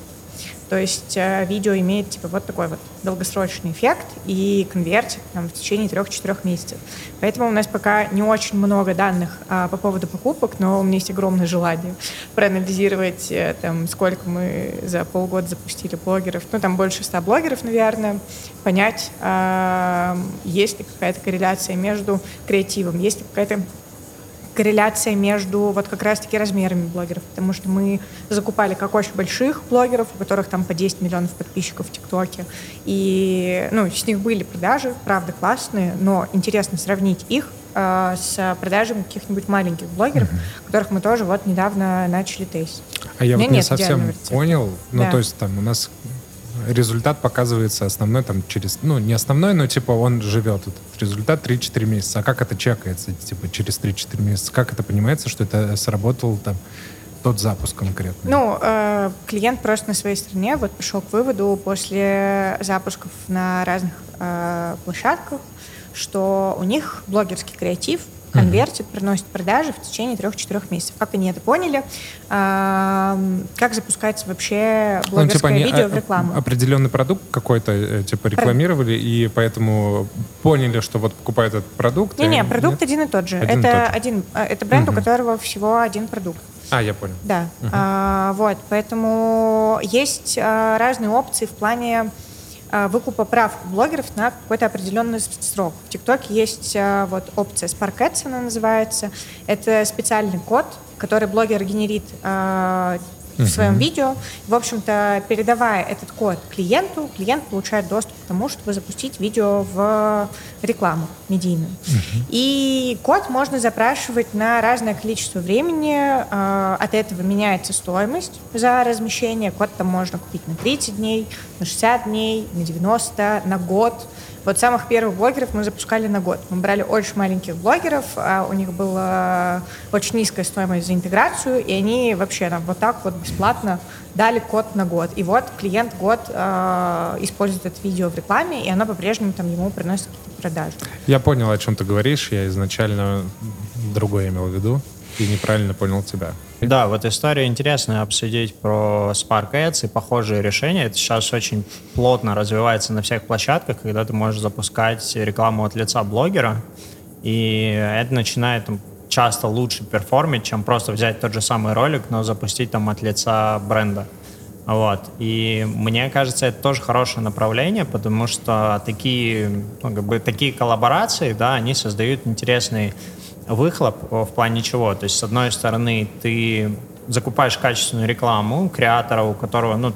То есть э, видео имеет типа вот такой вот долгосрочный эффект и конвертит там, в течение трех-четырех месяцев. Поэтому у нас пока не очень много данных а, по поводу покупок, но у меня есть огромное желание проанализировать, э, там, сколько мы за полгода запустили блогеров. Ну, там больше ста блогеров, наверное. Понять, а, есть ли какая-то корреляция между креативом, есть ли какая-то корреляция между вот как раз-таки размерами блогеров, потому что мы закупали как очень больших блогеров, у которых там по 10 миллионов подписчиков в ТикТоке, и ну, с них были продажи, правда, классные, но интересно сравнить их э, с продажами каких-нибудь маленьких блогеров, mm-hmm. которых мы тоже вот недавно начали тестить. А я вот не совсем понял, ну да. то есть там у нас результат показывается основной там через, ну, не основной, но типа он живет, этот результат 3-4 месяца. А как это чекается, типа через 3-4 месяца? Как это понимается, что это сработал там тот запуск конкретно? Ну, э, клиент просто на своей стороне вот пришел к выводу после запусков на разных э, площадках, что у них блогерский креатив конвертит, приносит продажи в течение трех-четырех месяцев. Как они это поняли? А, как запускается вообще блогерское ну, типа, видео в рекламу? Определенный продукт какой-то э, типа рекламировали Про... и поэтому поняли, что вот покупают этот продукт. Не, не, продукт нет? один и тот же. Один это тот. один, э, это бренд, угу. у которого всего один продукт. А, я понял. Да. Угу. А, вот, поэтому есть а, разные опции в плане выкупа прав блогеров на какой-то определенный срок. В ТикТоке есть а, вот опция Spark Ads, она называется. Это специальный код, который блогер генерит а, в своем видео. В общем-то, передавая этот код клиенту, клиент получает доступ к тому, чтобы запустить видео в рекламу медийную. И код можно запрашивать на разное количество времени. Э, от этого меняется стоимость за размещение. Код там можно купить на 30 дней, на 60 дней, на 90, на год. Вот самых первых блогеров мы запускали на год. Мы брали очень маленьких блогеров, а у них была очень низкая стоимость за интеграцию, и они вообще нам вот так вот бесплатно дали код на год. И вот клиент год э, использует это видео в рекламе, и оно по-прежнему там ему приносит какие-то продажи. Я понял, о чем ты говоришь. Я изначально другое имел в виду и неправильно понял тебя. Да, вот история интересная обсудить про Spark Ads и похожие решения. Это сейчас очень плотно развивается на всех площадках, когда ты можешь запускать рекламу от лица блогера, и это начинает там, часто лучше перформить, чем просто взять тот же самый ролик, но запустить там от лица бренда. Вот. И мне кажется, это тоже хорошее направление, потому что такие, ну, как бы, такие коллаборации, да, они создают интересный выхлоп в плане чего? То есть, с одной стороны, ты закупаешь качественную рекламу креатора, у которого, ну,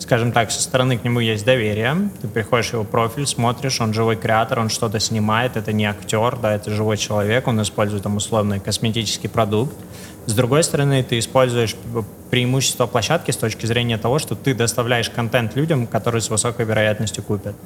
скажем так, со стороны к нему есть доверие. Ты приходишь в его профиль, смотришь, он живой креатор, он что-то снимает, это не актер, да, это живой человек, он использует там условный косметический продукт. С другой стороны, ты используешь преимущество площадки с точки зрения того, что ты доставляешь контент людям, которые с высокой вероятностью купят.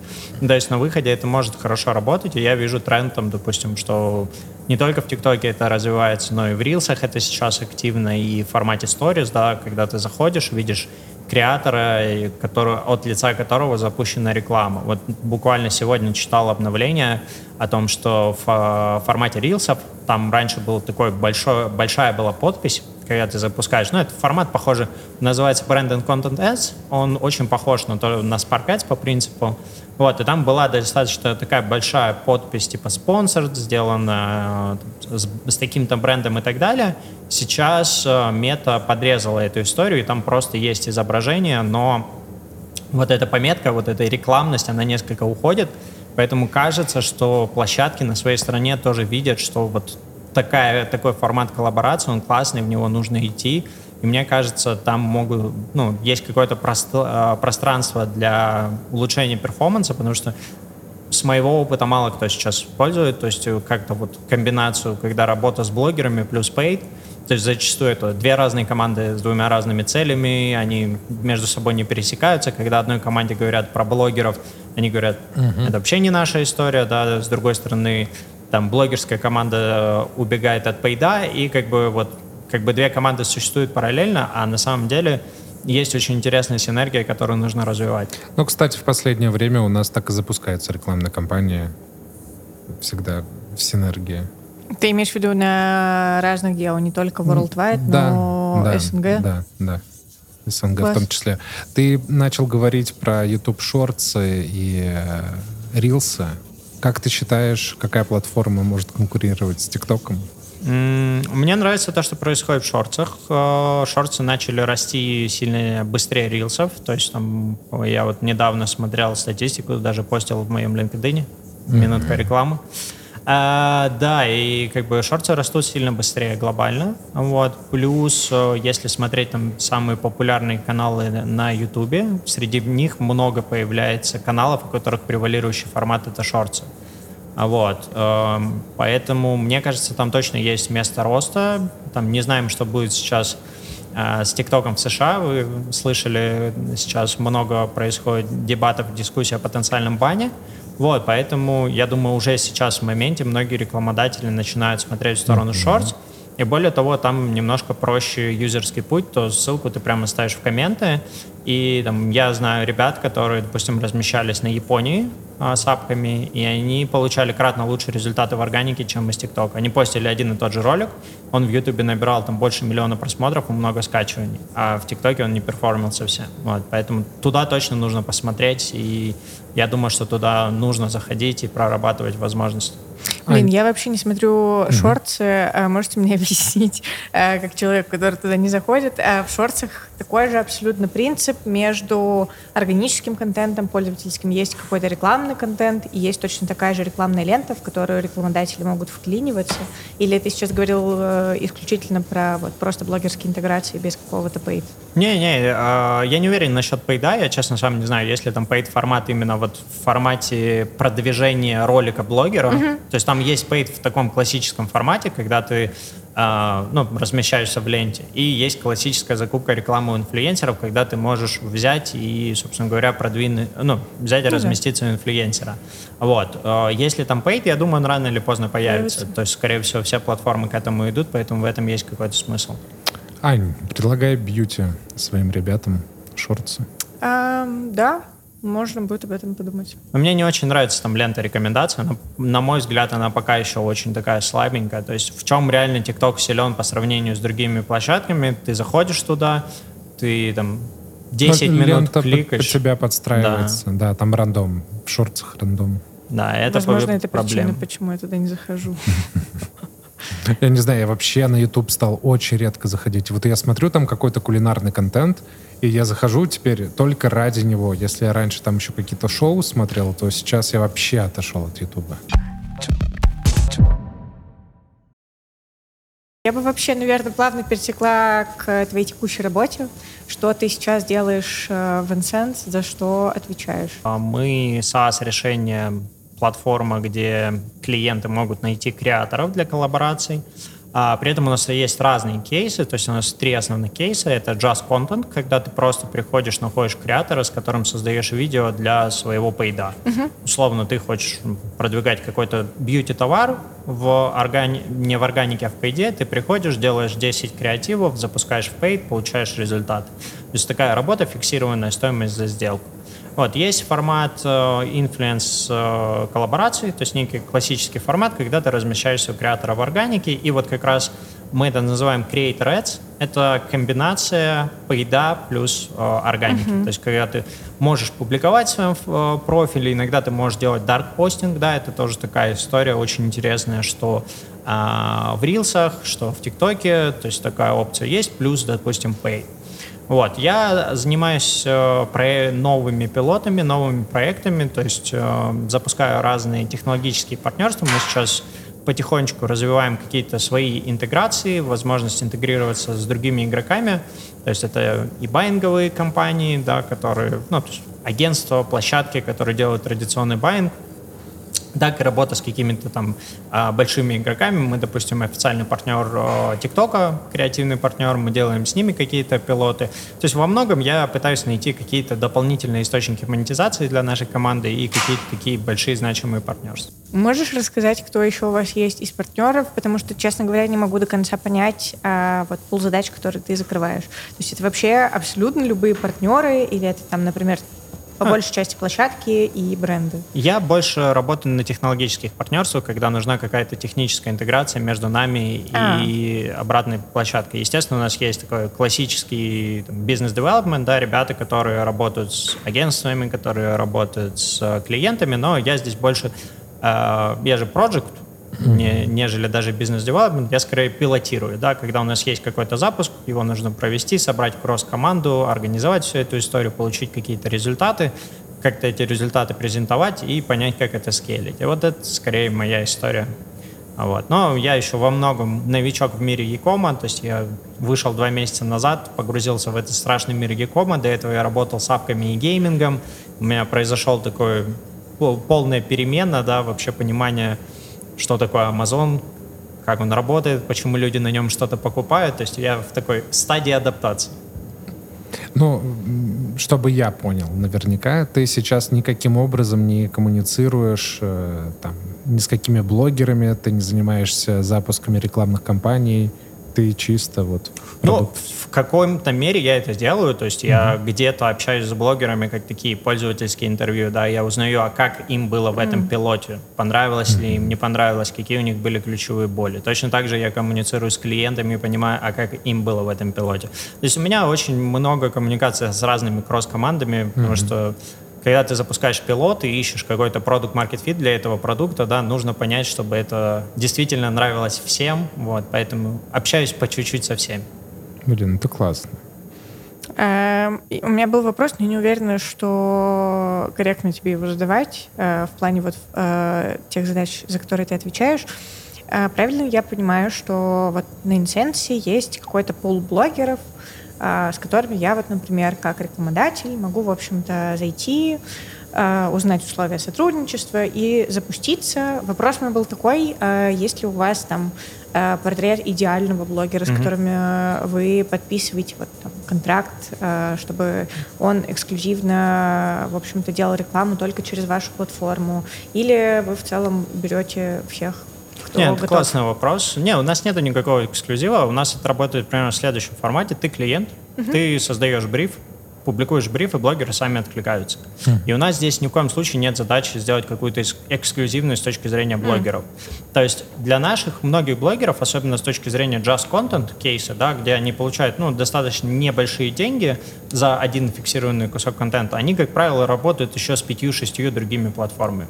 То есть на выходе это может хорошо работать, и я вижу тренд там, допустим, что не только в ТикТоке это развивается, но и в Рилсах это сейчас активно, и в формате Stories, да, когда ты заходишь, видишь креатора, который, от лица которого запущена реклама. Вот буквально сегодня читал обновление о том, что в формате рилсов там раньше был такой большой, большая была подпись, когда ты запускаешь. Ну, этот формат, похоже, называется Branded Content Ads. Он очень похож на, то, на Spark Ads по принципу. Вот, и там была достаточно такая большая подпись, типа спонсор, сделана э, с, с таким-то брендом и так далее. Сейчас э, мета подрезала эту историю, и там просто есть изображение, но вот эта пометка, вот эта рекламность, она несколько уходит, поэтому кажется, что площадки на своей стороне тоже видят, что вот такая, такой формат коллаборации, он классный, в него нужно идти, и мне кажется, там могут, ну, есть какое-то просто, пространство для улучшения перформанса, потому что с моего опыта мало кто сейчас использует, то есть как-то вот комбинацию, когда работа с блогерами плюс paid, то есть зачастую это две разные команды с двумя разными целями, они между собой не пересекаются. Когда одной команде говорят про блогеров, они говорят, uh-huh. это вообще не наша история, да, с другой стороны, там блогерская команда убегает от пейда, и как бы вот как бы две команды существуют параллельно, а на самом деле есть очень интересная синергия, которую нужно развивать. Ну, кстати, в последнее время у нас так и запускается рекламная кампания. Всегда в синергии. Ты имеешь в виду на разных дел, не только Worldwide, да, но да, СНГ? Да, да. СНГ Класс. в том числе. Ты начал говорить про YouTube Shorts и Reels. Как ты считаешь, какая платформа может конкурировать с ТикТоком? Мне нравится то, что происходит в шорцах. Э, шорты начали расти сильно быстрее рилсов. То есть там я вот недавно смотрел статистику, даже постил в моем LinkedIn. Минутка рекламы. А, да, и как бы шорты растут сильно быстрее глобально. Вот. Плюс, э, если смотреть там самые популярные каналы на YouTube, среди них много появляется каналов, у которых превалирующий формат это шорты. Вот. Эм, поэтому, мне кажется, там точно есть место роста. Там не знаем, что будет сейчас э, с ТикТоком в США. Вы слышали, сейчас много происходит дебатов, дискуссий о потенциальном бане. Вот, поэтому, я думаю, уже сейчас в моменте многие рекламодатели начинают смотреть в сторону mm-hmm. И более того, там немножко проще юзерский путь, то ссылку ты прямо ставишь в комменты. И там, я знаю ребят, которые, допустим, размещались на Японии, а, с апками, и они получали кратно лучшие результаты в органике, чем из TikTok. Они постили один и тот же ролик, он в YouTube набирал там больше миллиона просмотров и много скачиваний, а в ТикТоке он не перформил совсем. Вот, поэтому туда точно нужно посмотреть, и я думаю, что туда нужно заходить и прорабатывать возможности. Блин, я вообще не смотрю шорты. А можете мне объяснить, э, как человек, который туда не заходит? А в шортах такой же абсолютно принцип между органическим контентом пользовательским. Есть какой-то рекламный контент, и есть точно такая же рекламная лента, в которую рекламодатели могут вклиниваться. Или ты сейчас говорил э, исключительно про вот, просто блогерские интеграции без какого-то paid? Не-не, э, я не уверен насчет пейда. Я, честно, сам не знаю, есть ли там paid формат именно вот в формате продвижения ролика блогера. Uh-huh. То есть там есть paid в таком классическом формате, когда ты ну, размещаешься в ленте. И есть классическая закупка рекламы у инфлюенсеров, когда ты можешь взять и, собственно говоря, продвинуть, ну, взять и ну, разместиться да. у инфлюенсера. Вот. Э, если там paid, я думаю, он рано или поздно появится. появится. То есть, скорее всего, все платформы к этому идут, поэтому в этом есть какой-то смысл. Ань, предлагай бьюти своим ребятам, шорты. Um, да, можно будет об этом подумать. Мне не очень нравится там лента рекомендаций. но на мой взгляд, она пока еще очень такая слабенькая. То есть в чем реально TikTok силен по сравнению с другими площадками? Ты заходишь туда, ты там 10 Но ну, минут кликаешь. под тебя подстраивается. Да. да, там рандом. В шортах рандом. Да, это Возможно, это проблема. причина, почему я туда не захожу. Я не знаю, я вообще на YouTube стал очень редко заходить. Вот я смотрю там какой-то кулинарный контент, и я захожу теперь только ради него. Если я раньше там еще какие-то шоу смотрел, то сейчас я вообще отошел от YouTube. Я бы вообще, наверное, плавно перетекла к твоей текущей работе. Что ты сейчас делаешь э, в Insense, за что отвечаешь? А мы SaaS-решение платформа, где клиенты могут найти креаторов для коллабораций. А при этом у нас есть разные кейсы, то есть у нас три основных кейса. Это just content, когда ты просто приходишь, находишь креатора, с которым создаешь видео для своего пейда. Uh-huh. Условно, ты хочешь продвигать какой-то бьюти-товар в органи... не в органике, а в пейде, ты приходишь, делаешь 10 креативов, запускаешь в пейд, получаешь результат. То есть такая работа, фиксированная стоимость за сделку. Вот, есть формат э, influence э, коллаборации, то есть некий классический формат, когда ты размещаешься у креатора в органике, и вот как раз мы это называем Creator Ads. Это комбинация пейда плюс э, органики. Uh-huh. То есть, когда ты можешь публиковать в своем э, профиле, иногда ты можешь делать dark постинг, да, это тоже такая история очень интересная, что э, в рилсах, что в ТикТоке, то есть такая опция есть, плюс, допустим, pay. Вот, я занимаюсь э, про новыми пилотами, новыми проектами, то есть э, запускаю разные технологические партнерства. Мы сейчас потихонечку развиваем какие-то свои интеграции, возможность интегрироваться с другими игроками. То есть это и байинговые компании, да, которые, ну, агентства, площадки, которые делают традиционный байинг, так и работа с какими-то там а, большими игроками. Мы, допустим, официальный партнер ТикТока, креативный партнер, мы делаем с ними какие-то пилоты. То есть во многом я пытаюсь найти какие-то дополнительные источники монетизации для нашей команды и какие-то такие большие значимые партнерства. Можешь рассказать, кто еще у вас есть из партнеров? Потому что, честно говоря, не могу до конца понять а, вот пул задач, которые ты закрываешь. То есть это вообще абсолютно любые партнеры или это там, например, по большей части площадки и бренды. Я больше работаю на технологических партнерствах, когда нужна какая-то техническая интеграция между нами а. и обратной площадкой. Естественно, у нас есть такой классический бизнес-девелопмент, да, ребята, которые работают с агентствами, которые работают с клиентами, но я здесь больше, э, я же project не, нежели даже бизнес-девелопмент, я скорее пилотирую, да, когда у нас есть какой-то запуск, его нужно провести, собрать кросс-команду, организовать всю эту историю, получить какие-то результаты, как-то эти результаты презентовать и понять, как это скейлить. И вот это скорее моя история. Вот. Но я еще во многом новичок в мире Якома, то есть я вышел два месяца назад, погрузился в этот страшный мир Якома, до этого я работал с апками и геймингом, у меня произошел такой полная перемена, да, вообще понимание, что такое Amazon, как он работает, почему люди на нем что-то покупают. То есть я в такой стадии адаптации. Ну, чтобы я понял, наверняка ты сейчас никаким образом не коммуницируешь э, там, ни с какими блогерами, ты не занимаешься запусками рекламных кампаний, ты чисто вот... Ну, в каком-то мере я это делаю, то есть я mm-hmm. где-то общаюсь с блогерами, как такие пользовательские интервью, да, я узнаю, а как им было в этом mm-hmm. пилоте, понравилось mm-hmm. ли им, не понравилось, какие у них были ключевые боли. Точно так же я коммуницирую с клиентами и понимаю, а как им было в этом пилоте. То есть у меня очень много коммуникации с разными кросс-командами, mm-hmm. потому что когда ты запускаешь пилот и ищешь какой-то продукт market fit для этого продукта, да, нужно понять, чтобы это действительно нравилось всем, вот, поэтому общаюсь по чуть-чуть со всеми. Блин, это классно. Эм, у меня был вопрос, но не уверена, что корректно тебе его задавать э, в плане вот э, тех задач, за которые ты отвечаешь. Э, правильно я понимаю, что вот на Инсенсе есть какой-то пул блогеров, с которыми я вот, например, как рекламодатель могу, в общем-то, зайти, узнать условия сотрудничества и запуститься. Вопрос мой был такой, есть ли у вас там портрет идеального блогера, с mm-hmm. которыми э, вы подписываете вот, там, контракт, чтобы он эксклюзивно, в общем-то, делал рекламу только через вашу платформу? Или вы в целом берете всех Нет, готов? классный вопрос. Не, у нас нет никакого эксклюзива. У нас это работает примерно в следующем формате. Ты клиент, uh-huh. ты создаешь бриф, публикуешь бриф, и блогеры сами откликаются. Mm. И у нас здесь ни в коем случае нет задачи сделать какую-то эксклюзивную с точки зрения блогеров. Mm. То есть для наших многих блогеров, особенно с точки зрения just content кейса, да, где они получают ну, достаточно небольшие деньги за один фиксированный кусок контента, они, как правило, работают еще с пятью-шестью другими платформами.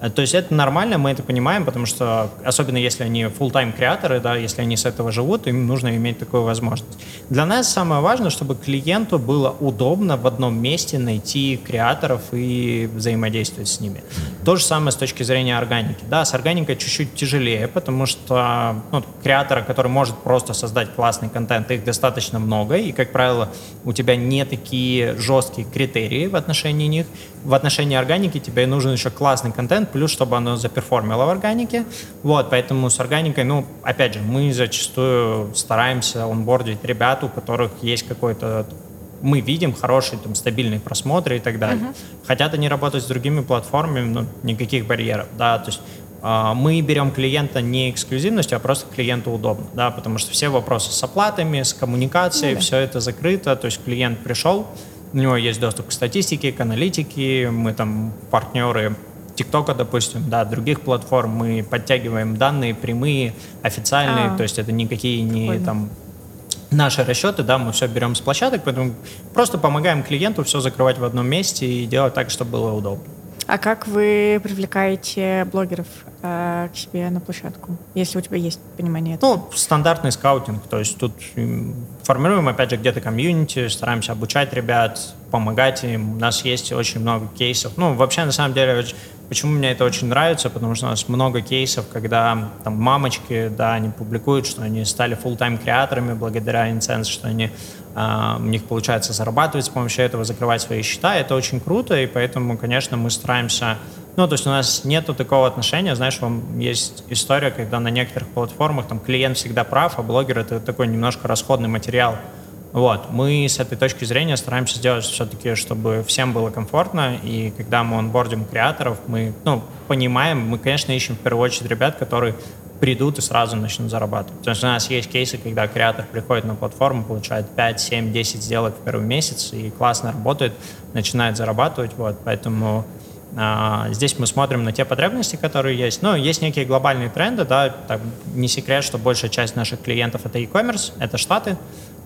Mm. То есть это нормально, мы это понимаем, потому что, особенно если они full-time креаторы, да, если они с этого живут, им нужно иметь такую возможность. Для нас самое важное, чтобы клиенту было удобно удобно в одном месте найти креаторов и взаимодействовать с ними. То же самое с точки зрения органики. Да, с органикой чуть-чуть тяжелее, потому что ну, креатора, который может просто создать классный контент, их достаточно много, и, как правило, у тебя не такие жесткие критерии в отношении них. В отношении органики тебе нужен еще классный контент, плюс чтобы оно заперформило в органике. Вот, поэтому с органикой, ну, опять же, мы зачастую стараемся онбордить ребят, у которых есть какой-то мы видим хорошие там стабильные просмотры и так далее. Uh-huh. Хотят они работать с другими платформами, ну, никаких барьеров, да, то есть э, мы берем клиента не эксклюзивностью, а просто клиенту удобно, да, потому что все вопросы с оплатами, с коммуникацией, uh-huh. все это закрыто, то есть клиент пришел, у него есть доступ к статистике, к аналитике, мы там партнеры ТикТока, допустим, да, других платформ, мы подтягиваем данные прямые, официальные, а, то есть это никакие не прикольно. там наши расчеты, да, мы все берем с площадок, поэтому просто помогаем клиенту все закрывать в одном месте и делать так, чтобы было удобно. А как вы привлекаете блогеров э, к себе на площадку, если у тебя есть понимание этого? Ну, стандартный скаутинг, то есть тут формируем, опять же, где-то комьюнити, стараемся обучать ребят, помогать им. У нас есть очень много кейсов. Ну, вообще, на самом деле, Почему мне это очень нравится? Потому что у нас много кейсов, когда там мамочки, да, они публикуют, что они стали full-time креаторами благодаря Incense, что они, э, у них получается зарабатывать с помощью этого, закрывать свои счета. Это очень круто, и поэтому, конечно, мы стараемся ну, то есть у нас нету такого отношения, знаешь, вам есть история, когда на некоторых платформах там клиент всегда прав, а блогер это такой немножко расходный материал. Вот. Мы с этой точки зрения стараемся сделать все-таки, чтобы всем было комфортно, и когда мы онбордим креаторов, мы ну, понимаем, мы, конечно, ищем в первую очередь ребят, которые придут и сразу начнут зарабатывать. То есть у нас есть кейсы, когда креатор приходит на платформу, получает 5, 7, 10 сделок в первый месяц и классно работает, начинает зарабатывать. Вот. Поэтому а, здесь мы смотрим на те потребности, которые есть. Ну, есть некие глобальные тренды, да, так, не секрет, что большая часть наших клиентов это e-commerce, это Штаты,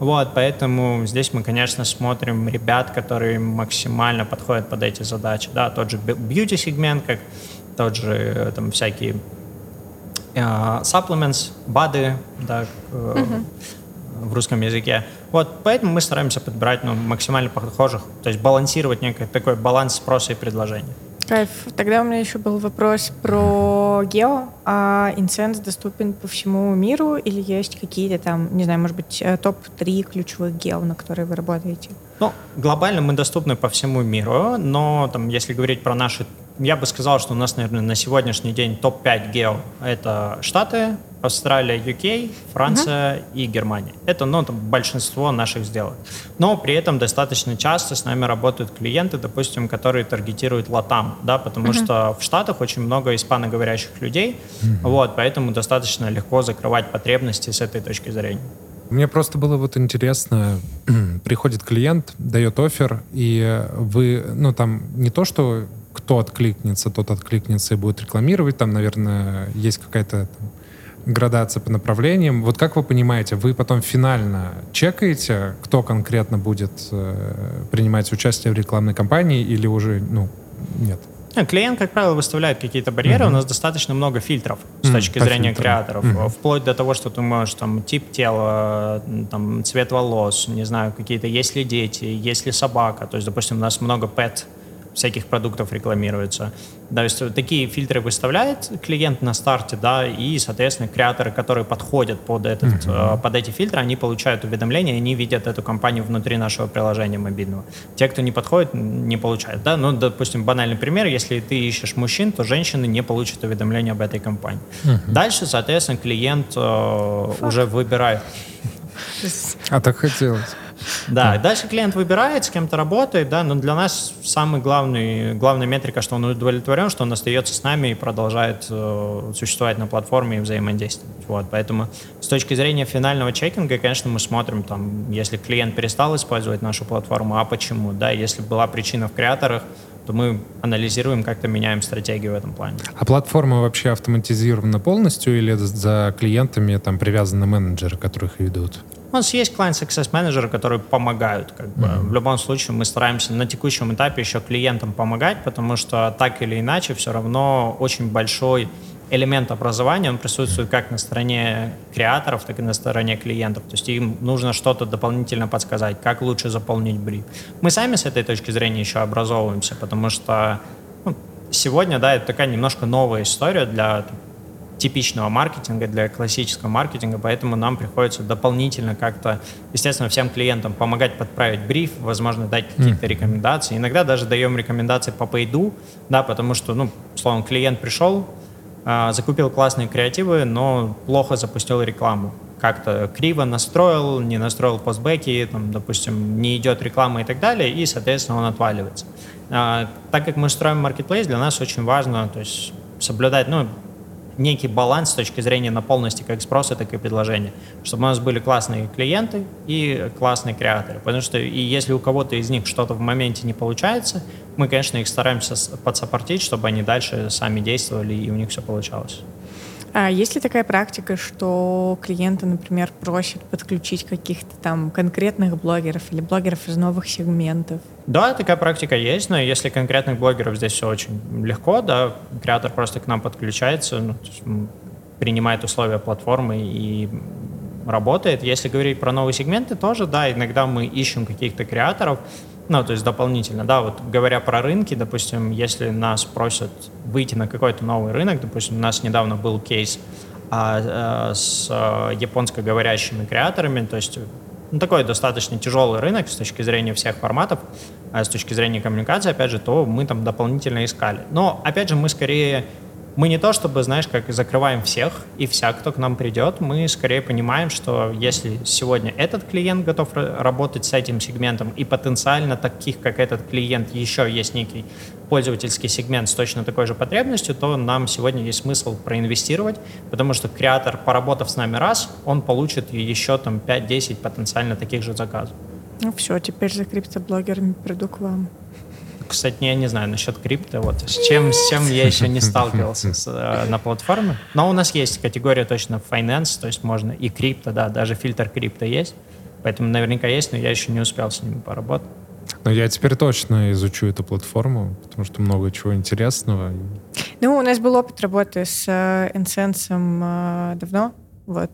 вот, поэтому здесь мы, конечно, смотрим ребят, которые максимально подходят под эти задачи. Да, тот же бьюти-сегмент, как тот же э, там всякие uh, supplements, БАДы, да, uh-huh. в русском языке. Вот, поэтому мы стараемся подбирать ну, максимально похожих, то есть балансировать некий такой баланс спроса и предложения. Кайф. Тогда у меня еще был вопрос про гео. А Incense доступен по всему миру или есть какие-то там, не знаю, может быть, э, топ-3 ключевых гео, на которые вы работаете? Ну, глобально мы доступны по всему миру, но там, если говорить про наши я бы сказал, что у нас, наверное, на сегодняшний день топ-5 гео — это Штаты, Австралия, UK, Франция uh-huh. и Германия. Это ну, там, большинство наших сделок. Но при этом достаточно часто с нами работают клиенты, допустим, которые таргетируют латам, да, потому uh-huh. что в Штатах очень много испаноговорящих людей, uh-huh. вот, поэтому достаточно легко закрывать потребности с этой точки зрения. Мне просто было вот интересно, приходит клиент, дает офер, и вы, ну там не то, что кто откликнется, тот откликнется и будет рекламировать. Там, наверное, есть какая-то градация по направлениям. Вот как вы понимаете, вы потом финально чекаете, кто конкретно будет э, принимать участие в рекламной кампании или уже, ну, нет? Клиент, как правило, выставляет какие-то барьеры. Mm-hmm. У нас достаточно много фильтров с mm-hmm. точки зрения фильтрам. креаторов. Mm-hmm. Вплоть до того, что ты можешь там тип тела, там, цвет волос, не знаю, какие-то, есть ли дети, есть ли собака. То есть, допустим, у нас много pet всяких продуктов рекламируется. То есть такие фильтры выставляет клиент на старте, да, и, соответственно, креаторы, которые подходят под, этот, mm-hmm. под эти фильтры, они получают уведомления, они видят эту компанию внутри нашего приложения мобильного. Те, кто не подходит, не получают. Да? Ну, допустим, банальный пример, если ты ищешь мужчин, то женщины не получат уведомления об этой компании. Mm-hmm. Дальше, соответственно, клиент э, уже выбирает. А так хотелось. Да, дальше клиент выбирает, с кем-то работает, да, но для нас самый главный, главная метрика, что он удовлетворен, что он остается с нами и продолжает э, существовать на платформе и взаимодействовать. Вот, поэтому с точки зрения финального чекинга, конечно, мы смотрим, там, если клиент перестал использовать нашу платформу, а почему, да, если была причина в креаторах, то мы анализируем, как-то меняем стратегию в этом плане. А платформа вообще автоматизирована полностью или за клиентами там привязаны менеджеры, которых ведут? У нас есть client success менеджеры, которые помогают. Как бы. Mm-hmm. В любом случае мы стараемся на текущем этапе еще клиентам помогать, потому что так или иначе все равно очень большой элемент образования, он присутствует как на стороне креаторов, так и на стороне клиентов. То есть им нужно что-то дополнительно подсказать, как лучше заполнить бриф. Мы сами с этой точки зрения еще образовываемся, потому что ну, сегодня, да, это такая немножко новая история для типичного маркетинга, для классического маркетинга, поэтому нам приходится дополнительно как-то, естественно, всем клиентам помогать подправить бриф, возможно, дать какие-то mm. рекомендации. Иногда даже даем рекомендации по пейду, да, потому что, ну, словом, клиент пришел, а, закупил классные креативы, но плохо запустил рекламу. Как-то криво настроил, не настроил постбеки, там, допустим, не идет реклама и так далее, и, соответственно, он отваливается. А, так как мы строим marketplace, для нас очень важно то есть, соблюдать, ну, некий баланс с точки зрения наполненности как спроса, так и предложения. Чтобы у нас были классные клиенты и классные креаторы. Потому что и если у кого-то из них что-то в моменте не получается, мы, конечно, их стараемся подсопортить, чтобы они дальше сами действовали и у них все получалось. А есть ли такая практика, что клиенты, например, просят подключить каких-то там конкретных блогеров или блогеров из новых сегментов? Да, такая практика есть, но если конкретных блогеров здесь все очень легко, да, креатор просто к нам подключается, ну, принимает условия платформы и работает. Если говорить про новые сегменты, тоже, да, иногда мы ищем каких-то креаторов, ну, то есть дополнительно, да, вот говоря про рынки, допустим, если нас просят выйти на какой-то новый рынок, допустим, у нас недавно был кейс а, а, с а, японско-говорящими креаторами, то есть ну, такой достаточно тяжелый рынок с точки зрения всех форматов, а с точки зрения коммуникации, опять же, то мы там дополнительно искали. Но, опять же, мы скорее мы не то чтобы, знаешь, как закрываем всех и вся, кто к нам придет, мы скорее понимаем, что если сегодня этот клиент готов работать с этим сегментом и потенциально таких, как этот клиент, еще есть некий пользовательский сегмент с точно такой же потребностью, то нам сегодня есть смысл проинвестировать, потому что креатор, поработав с нами раз, он получит еще там 5-10 потенциально таких же заказов. Ну все, теперь за криптоблогерами приду к вам. Кстати, я не знаю насчет крипто, вот с чем, с чем я еще не сталкивался с, э, на платформе. Но у нас есть категория точно finance, то есть можно и крипто, да, даже фильтр крипто есть. Поэтому наверняка есть, но я еще не успел с ними поработать. Но я теперь точно изучу эту платформу, потому что много чего интересного. Ну, у нас был опыт работы с э, Incense э, давно, вот,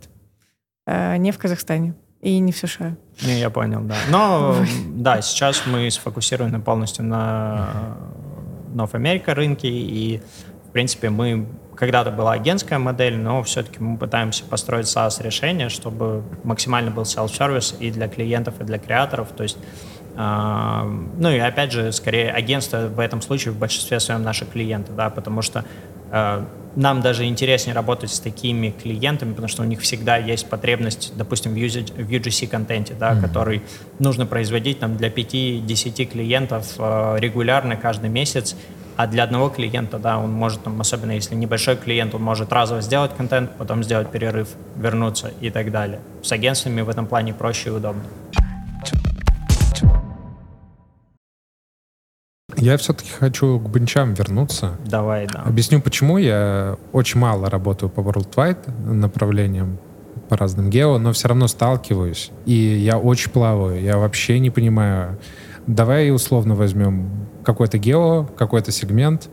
э, не в Казахстане и не в США. Не, я понял, да. Но да, сейчас мы сфокусированы полностью на North America рынке, и, в принципе, мы когда-то была агентская модель, но все-таки мы пытаемся построить SaaS-решение, чтобы максимально был self-service и для клиентов, и для креаторов. То есть, э, ну и опять же, скорее, агентство в этом случае в большинстве своем наши клиенты, да, потому что э, нам даже интереснее работать с такими клиентами, потому что у них всегда есть потребность, допустим, в, UGC-контенте, да, mm-hmm. который нужно производить там, для 5-10 клиентов э, регулярно каждый месяц, а для одного клиента, да, он может, там, особенно если небольшой клиент, он может разово сделать контент, потом сделать перерыв, вернуться и так далее. С агентствами в этом плане проще и удобно. Я все-таки хочу к бенчам вернуться. Давай, да. Объясню, почему. Я очень мало работаю по Worldwide направлениям, по разным гео, но все равно сталкиваюсь. И я очень плаваю. Я вообще не понимаю. Давай условно возьмем какой-то гео, какой-то сегмент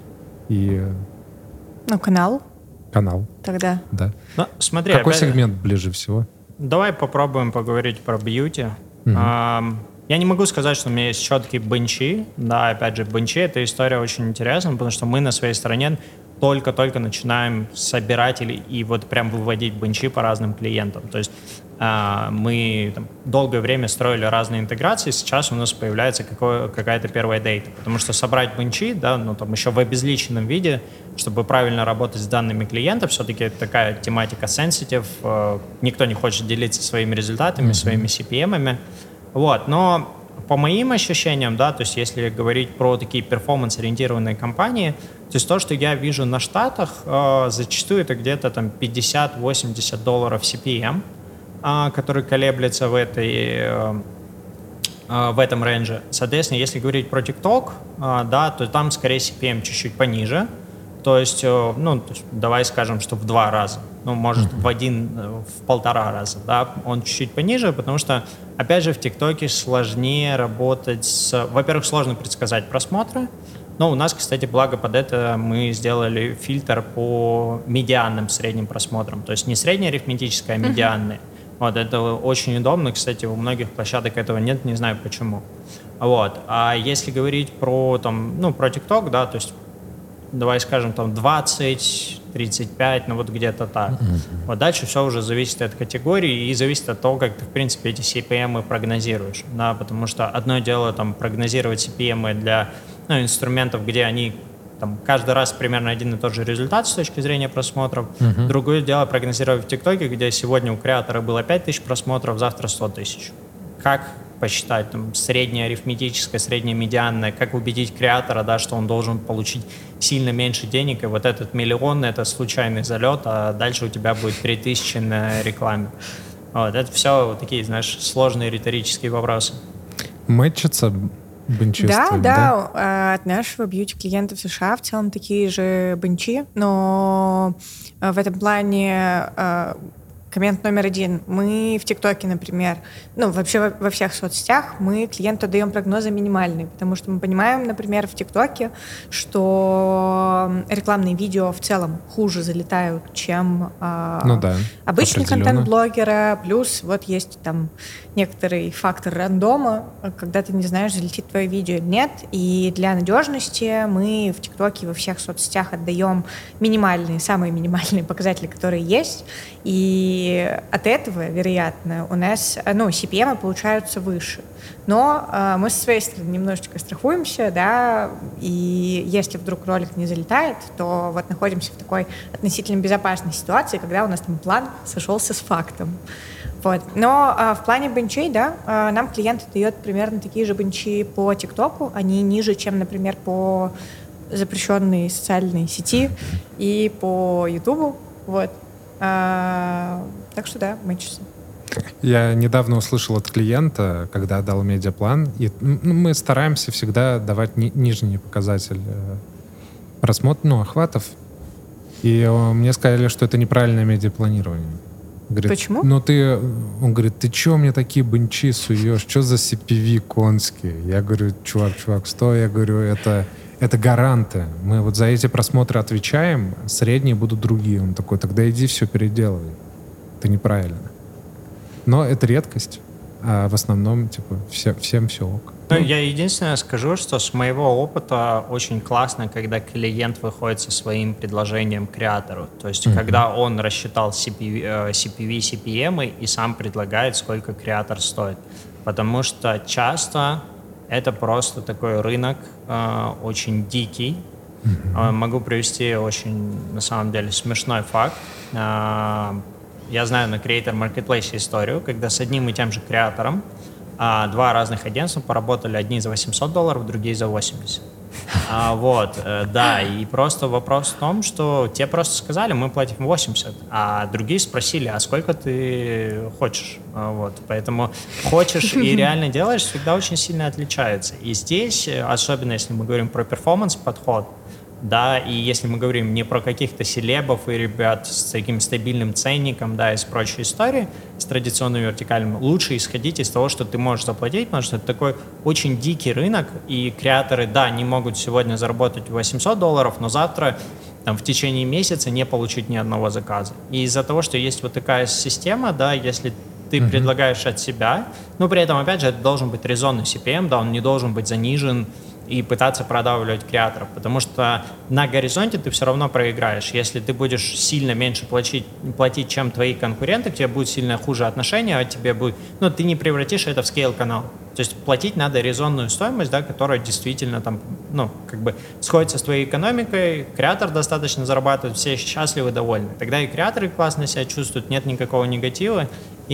и... Ну, канал. Канал. Тогда. Да. Ну, смотри, Какой опять- сегмент ближе всего? Давай попробуем поговорить про бьюти. Мгм. Ам, Я не могу сказать, что у меня есть четкие бенчи. Да, опять же, бенчи — это история очень интересная, потому что мы на своей стороне только-только начинаем собирать или, и вот прям выводить бенчи по разным клиентам. То есть а, мы там, долгое время строили разные интеграции, сейчас у нас появляется какое- какая-то первая дейта. Потому что собрать бенчи, да, ну там еще в обезличенном виде, чтобы правильно работать с данными клиента, все-таки такая тематика sensitive, э, никто не хочет делиться своими результатами, своими CPM-ами. Вот, но по моим ощущениям, да, то есть если говорить про такие перформанс-ориентированные компании, то есть то, что я вижу на Штатах, э, зачастую это где-то там 50-80 долларов CPM, а, который колеблется в этой э, а, в этом рейнже. Соответственно, если говорить про TikTok, а, да, то там скорее CPM чуть-чуть пониже. То есть, э, ну, давай скажем, что в два раза. Ну, может, в один, э, в полтора раза, да, он чуть-чуть пониже, потому что, опять же, в ТикТоке сложнее работать с... Во-первых, сложно предсказать просмотры, но у нас, кстати, благо под это мы сделали фильтр по медианным средним просмотрам. То есть не среднеарифметическое, а медианные. Вот, это очень удобно. Кстати, у многих площадок этого нет, не знаю почему. Вот. А если говорить про, там, ну, про TikTok, да, то есть давай скажем, там 20, 35, ну вот где-то так. Вот дальше все уже зависит от категории и зависит от того, как ты, в принципе, эти CPM прогнозируешь. Да, потому что одно дело там прогнозировать CPM для ну, инструментов, где они там, каждый раз примерно один и тот же результат с точки зрения просмотров. Другое дело прогнозировать в ТикТоке, где сегодня у креатора было 5 тысяч просмотров, завтра 100 тысяч. Как посчитать там, среднее арифметическое, среднее медианное, как убедить креатора, да, что он должен получить сильно меньше денег, и вот этот миллион — это случайный залет, а дальше у тебя будет 3000 на рекламе. Вот, это все вот такие, знаешь, сложные риторические вопросы. Мэтчится бенчи Да, твоим, да, а, от нашего бьюти-клиента в США в целом такие же бенчи, но а, в этом плане а, коммент номер один. Мы в ТикТоке, например, ну, вообще во, во всех соцсетях мы клиенту даем прогнозы минимальные, потому что мы понимаем, например, в ТикТоке, что рекламные видео в целом хуже залетают, чем а, Ну да, обычный контент блогера, плюс вот есть там некоторый фактор рандома, когда ты не знаешь, залетит твое видео или нет, и для надежности мы в ТикТоке во всех соцсетях отдаем минимальные, самые минимальные показатели, которые есть, и от этого, вероятно, у нас, э, ну, CPM получаются выше. Но э, мы со своей стороны немножечко страхуемся, да, и если вдруг ролик не залетает, то вот находимся в такой относительно безопасной ситуации, когда у нас там план сошелся с фактом. Вот. Но а, в плане бенчей, да, а, нам клиент дает примерно такие же бенчи по ТикТоку. Они ниже, чем, например, по запрещенной социальной сети и по Ютубу. Вот. А, так что да, мэтчится. Я недавно услышал от клиента, когда дал медиаплан, и ну, мы стараемся всегда давать ни- нижний показатель э, просмотр, ну, охватов. И э, мне сказали, что это неправильное медиапланирование. Говорит, Почему? Ну ты, он говорит, ты чё мне такие бенчи суешь? Что за CPV конские? Я говорю, чувак, чувак, стой, я говорю, это, это гаранты. Мы вот за эти просмотры отвечаем, средние будут другие. Он такой, тогда иди все переделывай. Это неправильно. Но это редкость. А в основном, типа, все, всем все ок. Ну, я единственное скажу, что с моего опыта очень классно, когда клиент выходит со своим предложением креатору. То есть, когда он рассчитал CPV, э, CPV, CPM и сам предлагает, сколько креатор стоит. Потому что часто это просто такой рынок э, очень дикий. Э, Могу привести очень, на самом деле, смешной факт. Э, Я знаю на Creator Marketplace историю, когда с одним и тем же креатором а, два разных агентства поработали, одни за 800 долларов, другие за 80. А, вот, э, да, и просто вопрос в том, что те просто сказали, мы платим 80, а другие спросили, а сколько ты хочешь? А, вот, поэтому хочешь и реально делаешь всегда очень сильно отличается. И здесь, э, особенно если мы говорим про перформанс-подход, да, и если мы говорим не про каких-то селебов и ребят с таким стабильным ценником, да, из прочей истории, с традиционным вертикальным, лучше исходить из того, что ты можешь заплатить, потому что это такой очень дикий рынок, и креаторы, да, не могут сегодня заработать 800 долларов, но завтра там, в течение месяца не получить ни одного заказа. И из-за того, что есть вот такая система, да, если ты mm-hmm. предлагаешь от себя, но при этом, опять же, это должен быть резонный CPM, да, он не должен быть занижен, и пытаться продавливать креаторов, потому что на горизонте ты все равно проиграешь. Если ты будешь сильно меньше платить, платить чем твои конкуренты, к тебе будет сильно хуже отношение, а тебе будет, ну, ты не превратишь это в скейл-канал. То есть платить надо резонную стоимость, да, которая действительно там, ну, как бы сходится с твоей экономикой, креатор достаточно зарабатывает, все счастливы, довольны. Тогда и креаторы классно себя чувствуют, нет никакого негатива,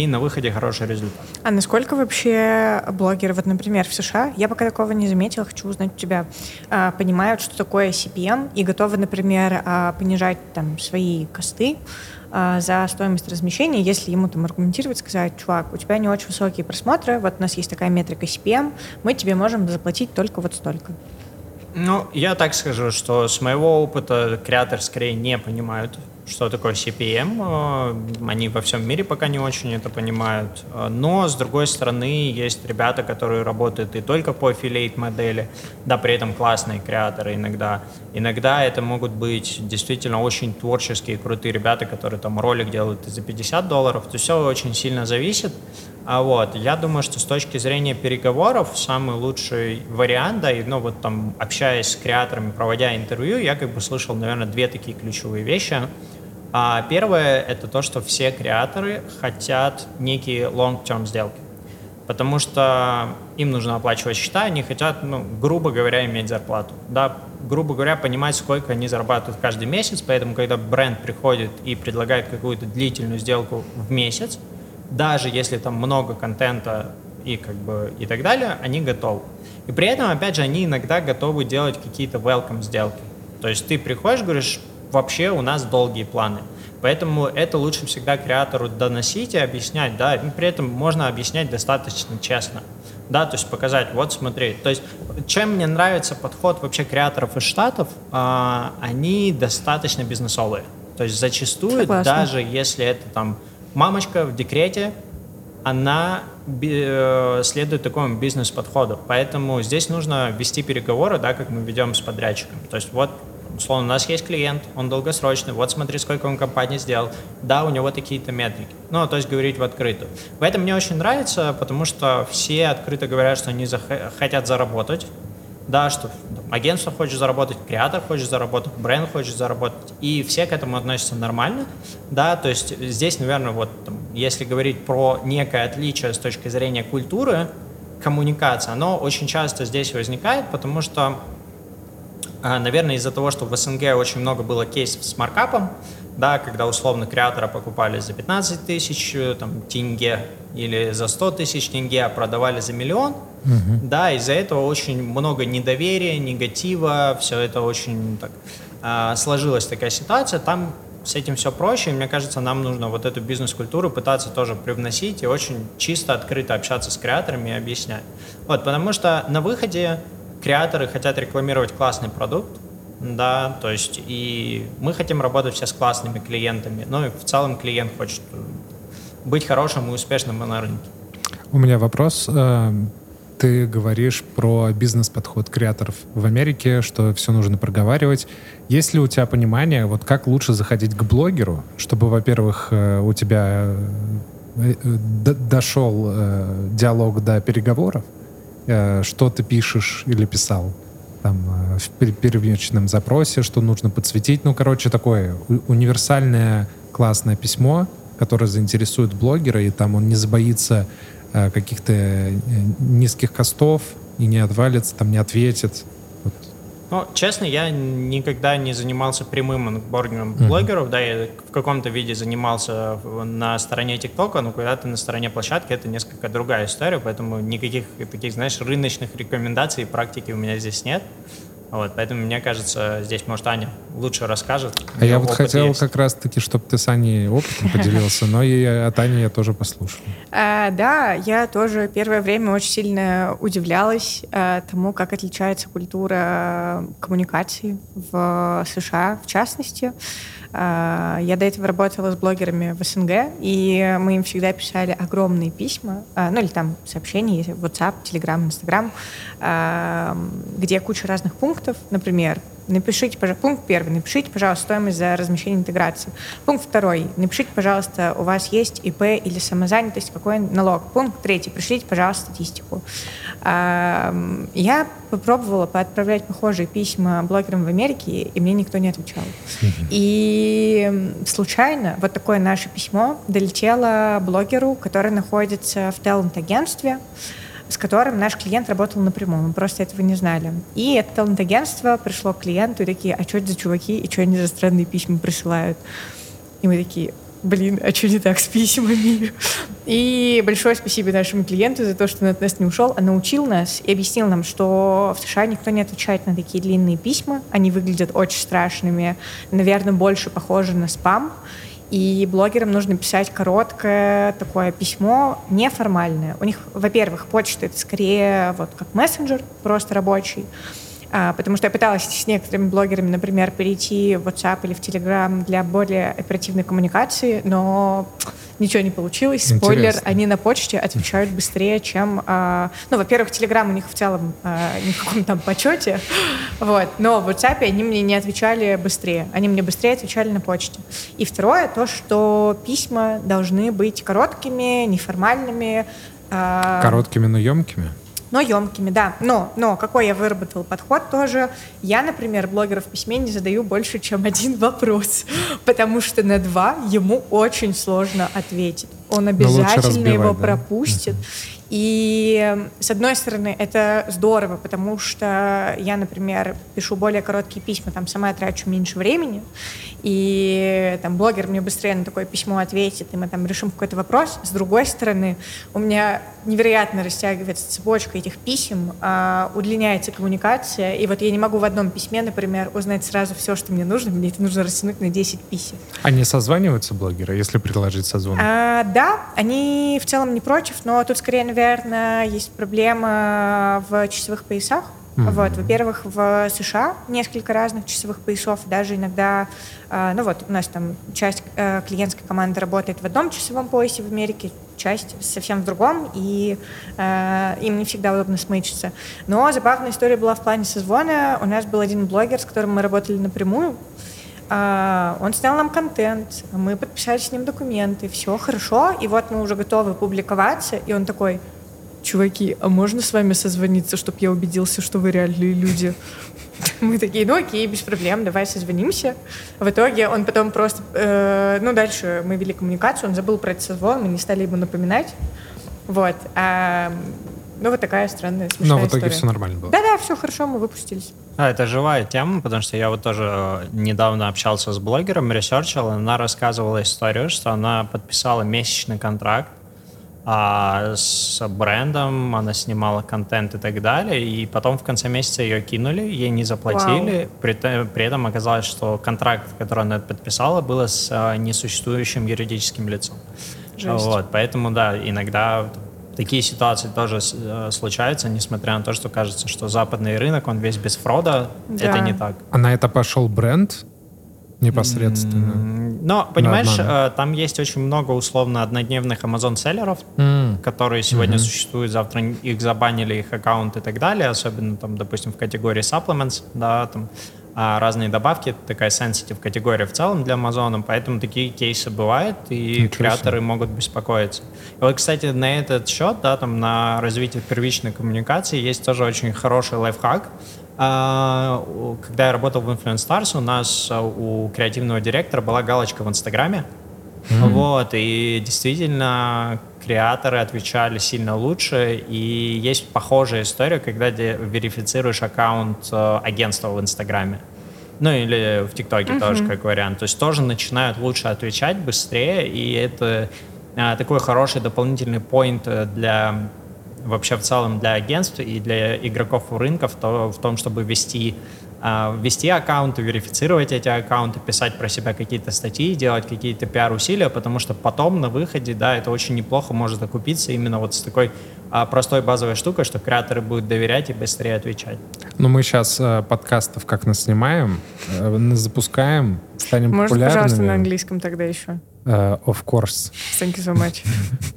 и на выходе хороший результат. А насколько вообще блогеры, вот, например, в США, я пока такого не заметила, хочу узнать у тебя, а, понимают, что такое CPM и готовы, например, а, понижать там свои косты а, за стоимость размещения, если ему там аргументировать, сказать, чувак, у тебя не очень высокие просмотры, вот у нас есть такая метрика CPM, мы тебе можем заплатить только вот столько. Ну, я так скажу, что с моего опыта креаторы скорее не понимают что такое CPM. Э, они во всем мире пока не очень это понимают. Э, но, с другой стороны, есть ребята, которые работают и только по аффилейт модели, да, при этом классные креаторы иногда. Иногда это могут быть действительно очень творческие, крутые ребята, которые там ролик делают за 50 долларов. То все очень сильно зависит. А вот, я думаю, что с точки зрения переговоров самый лучший вариант, да, и, ну, вот там, общаясь с креаторами, проводя интервью, я как бы слышал, наверное, две такие ключевые вещи. А первое — это то, что все креаторы хотят некие long-term сделки. Потому что им нужно оплачивать счета, они хотят, ну, грубо говоря, иметь зарплату. Да, грубо говоря, понимать, сколько они зарабатывают каждый месяц. Поэтому, когда бренд приходит и предлагает какую-то длительную сделку в месяц, даже если там много контента и как бы и так далее, они готовы. И при этом, опять же, они иногда готовы делать какие-то welcome сделки. То есть ты приходишь, говоришь, вообще у нас долгие планы. Поэтому это лучше всегда креатору доносить и объяснять, да, и при этом можно объяснять достаточно честно, да, то есть показать, вот смотри, то есть чем мне нравится подход вообще креаторов из Штатов, а, они достаточно бизнесовые, то есть зачастую, Согласна. даже если это там мамочка в декрете, она э, следует такому бизнес-подходу. Поэтому здесь нужно вести переговоры, да, как мы ведем с подрядчиком. То есть вот условно, у нас есть клиент, он долгосрочный, вот смотри, сколько он компаний сделал, да, у него такие-то метрики. Ну, то есть говорить в открытую. В этом мне очень нравится, потому что все открыто говорят, что они зах- хотят заработать, да, что агентство хочет заработать, креатор хочет заработать, бренд хочет заработать, и все к этому относятся нормально, да, то есть здесь, наверное, вот, там, если говорить про некое отличие с точки зрения культуры, коммуникация, оно очень часто здесь возникает, потому что наверное, из-за того, что в СНГ очень много было кейсов с маркапом, да, когда условно креатора покупали за 15 тысяч э, там, тенге или за 100 тысяч тенге, а продавали за миллион, угу. да, из-за этого очень много недоверия, негатива, все это очень так а, сложилась такая ситуация, там с этим все проще, и мне кажется, нам нужно вот эту бизнес-культуру пытаться тоже привносить и очень чисто, открыто общаться с креаторами и объяснять. Вот, потому что на выходе креаторы хотят рекламировать классный продукт, да, то есть и мы хотим работать все с классными клиентами, ну и в целом клиент хочет быть хорошим и успешным на рынке. У меня вопрос. Э, ты говоришь про бизнес-подход креаторов в Америке, что все нужно проговаривать. Есть ли у тебя понимание, вот как лучше заходить к блогеру, чтобы, во-первых, э, у тебя э, дошел диалог до переговоров, что ты пишешь или писал там э, в первичном запросе, что нужно подсветить. Ну, короче, такое универсальное классное письмо, которое заинтересует блогера, и там он не забоится э, каких-то низких костов и не отвалится, там не ответит. Ну, честно, я никогда не занимался прямым анбордингом mm-hmm. блогеров, да, я в каком-то виде занимался на стороне ТикТока, но когда ты на стороне площадки, это несколько другая история, поэтому никаких таких, знаешь, рыночных рекомендаций и практики у меня здесь нет. Вот, поэтому, мне кажется, здесь, может, Аня лучше расскажет. А я вот хотел есть. как раз-таки, чтобы ты с Аней опытом поделился, но и от Ани я тоже послушал. А, да, я тоже первое время очень сильно удивлялась а, тому, как отличается культура коммуникации в США, в частности. А, я до этого работала с блогерами в СНГ, и мы им всегда писали огромные письма, а, ну или там сообщения, WhatsApp, Telegram, Instagram, а, где куча разных пунктов, например, Напишите, пожалуйста, пункт первый, напишите, пожалуйста, стоимость за размещение интеграции. Пункт второй, напишите, пожалуйста, у вас есть ИП или самозанятость, какой налог. Пункт третий, пришлите, пожалуйста, статистику. Я попробовала поотправлять похожие письма блогерам в Америке, и мне никто не отвечал. И случайно вот такое наше письмо долетело блогеру, который находится в талант-агентстве, с которым наш клиент работал напрямую. Мы просто этого не знали. И это талант-агентство пришло к клиенту и такие, а что это за чуваки, и что они за странные письма присылают? И мы такие, блин, а что не так с письмами? И большое спасибо нашему клиенту за то, что он от нас не ушел, а научил нас и объяснил нам, что в США никто не отвечает на такие длинные письма, они выглядят очень страшными, наверное, больше похожи на спам, и блогерам нужно писать короткое такое письмо, неформальное. У них, во-первых, почта — это скорее вот как мессенджер, просто рабочий. А, потому что я пыталась с некоторыми блогерами, например, перейти в WhatsApp или в Telegram для более оперативной коммуникации, но ничего не получилось. Спойлер, Интересно. они на почте отвечают быстрее, чем... А, ну, во-первых, Telegram у них в целом а, не в каком там почете, вот, но в WhatsApp они мне не отвечали быстрее. Они мне быстрее отвечали на почте. И второе, то, что письма должны быть короткими, неформальными. Короткими, но емкими? Но емкими, да. Но, но какой я выработал подход тоже. Я, например, блогеров в письме не задаю больше, чем один вопрос, потому что на два ему очень сложно ответить. Он обязательно его да? пропустит. И, с одной стороны, это здорово, потому что я, например, пишу более короткие письма, там сама трачу меньше времени, и там блогер мне быстрее на такое письмо ответит, и мы там решим какой-то вопрос. С другой стороны, у меня невероятно растягивается цепочка этих писем, а, удлиняется коммуникация, и вот я не могу в одном письме, например, узнать сразу все, что мне нужно, мне это нужно растянуть на 10 писем. Они созваниваются, блогеры, если предложить созвон? А, да, они в целом не против, но тут скорее, наверное, есть проблема в часовых поясах. Mm-hmm. Вот, во-первых, в США несколько разных часовых поясов, даже иногда, э, ну вот у нас там часть э, клиентской команды работает в одном часовом поясе в Америке, часть совсем в другом, и э, им не всегда удобно смычиться. Но забавная история была в плане созвона. У нас был один блогер, с которым мы работали напрямую, Uh, он снял нам контент, мы подписали с ним документы, все хорошо, и вот мы уже готовы публиковаться, и он такой, чуваки, а можно с вами созвониться, чтобы я убедился, что вы реальные люди? Мы такие, ну окей, без проблем, давай созвонимся. В итоге он потом просто, э, ну дальше мы вели коммуникацию, он забыл про этот созвон, мы не стали ему напоминать. Вот. А, ну вот такая странная, смешная Но в итоге история. все нормально было. Да-да, все хорошо, мы выпустились. А, это живая тема, потому что я вот тоже недавно общался с блогером, ресерчил, она рассказывала историю, что она подписала месячный контракт а с брендом, она снимала контент и так далее, и потом в конце месяца ее кинули, ей не заплатили, при, при этом оказалось, что контракт, который она подписала, был с а, несуществующим юридическим лицом. Жесть. Вот, поэтому, да, иногда такие ситуации тоже э, случаются, несмотря на то, что кажется, что западный рынок, он весь без фрода, да. это не так. А на это пошел бренд, непосредственно. Но, понимаешь, э, там есть очень много условно однодневных Amazon-селлеров, mm. которые сегодня mm-hmm. существуют, завтра их забанили, их аккаунт и так далее, особенно там, допустим, в категории supplements, да, там а разные добавки, такая sensitive категория в целом для Amazon, поэтому такие кейсы бывают, и Ничего креаторы себе. могут беспокоиться. И вот, кстати, на этот счет, да, там на развитие первичной коммуникации есть тоже очень хороший лайфхак, когда я работал в Influence Stars, у нас а, у креативного директора была галочка в Инстаграме. Mm-hmm. Вот, и действительно креаторы отвечали сильно лучше. И есть похожая история, когда верифицируешь аккаунт а, агентства в Инстаграме. Ну или в ТикТоке mm-hmm. тоже как вариант. То есть тоже начинают лучше отвечать, быстрее, и это а, такой хороший дополнительный поинт для вообще в целом для агентств и для игроков рынков то, в том, чтобы вести а, вести аккаунты, верифицировать эти аккаунты, писать про себя какие-то статьи, делать какие-то пиар-усилия, потому что потом на выходе, да, это очень неплохо может окупиться именно вот с такой а, простой базовой штукой, что креаторы будут доверять и быстрее отвечать. Ну, мы сейчас э, подкастов как нас снимаем, э, запускаем, станем Может, популярными. пожалуйста, на английском тогда еще? Uh, of course. Thank you so much.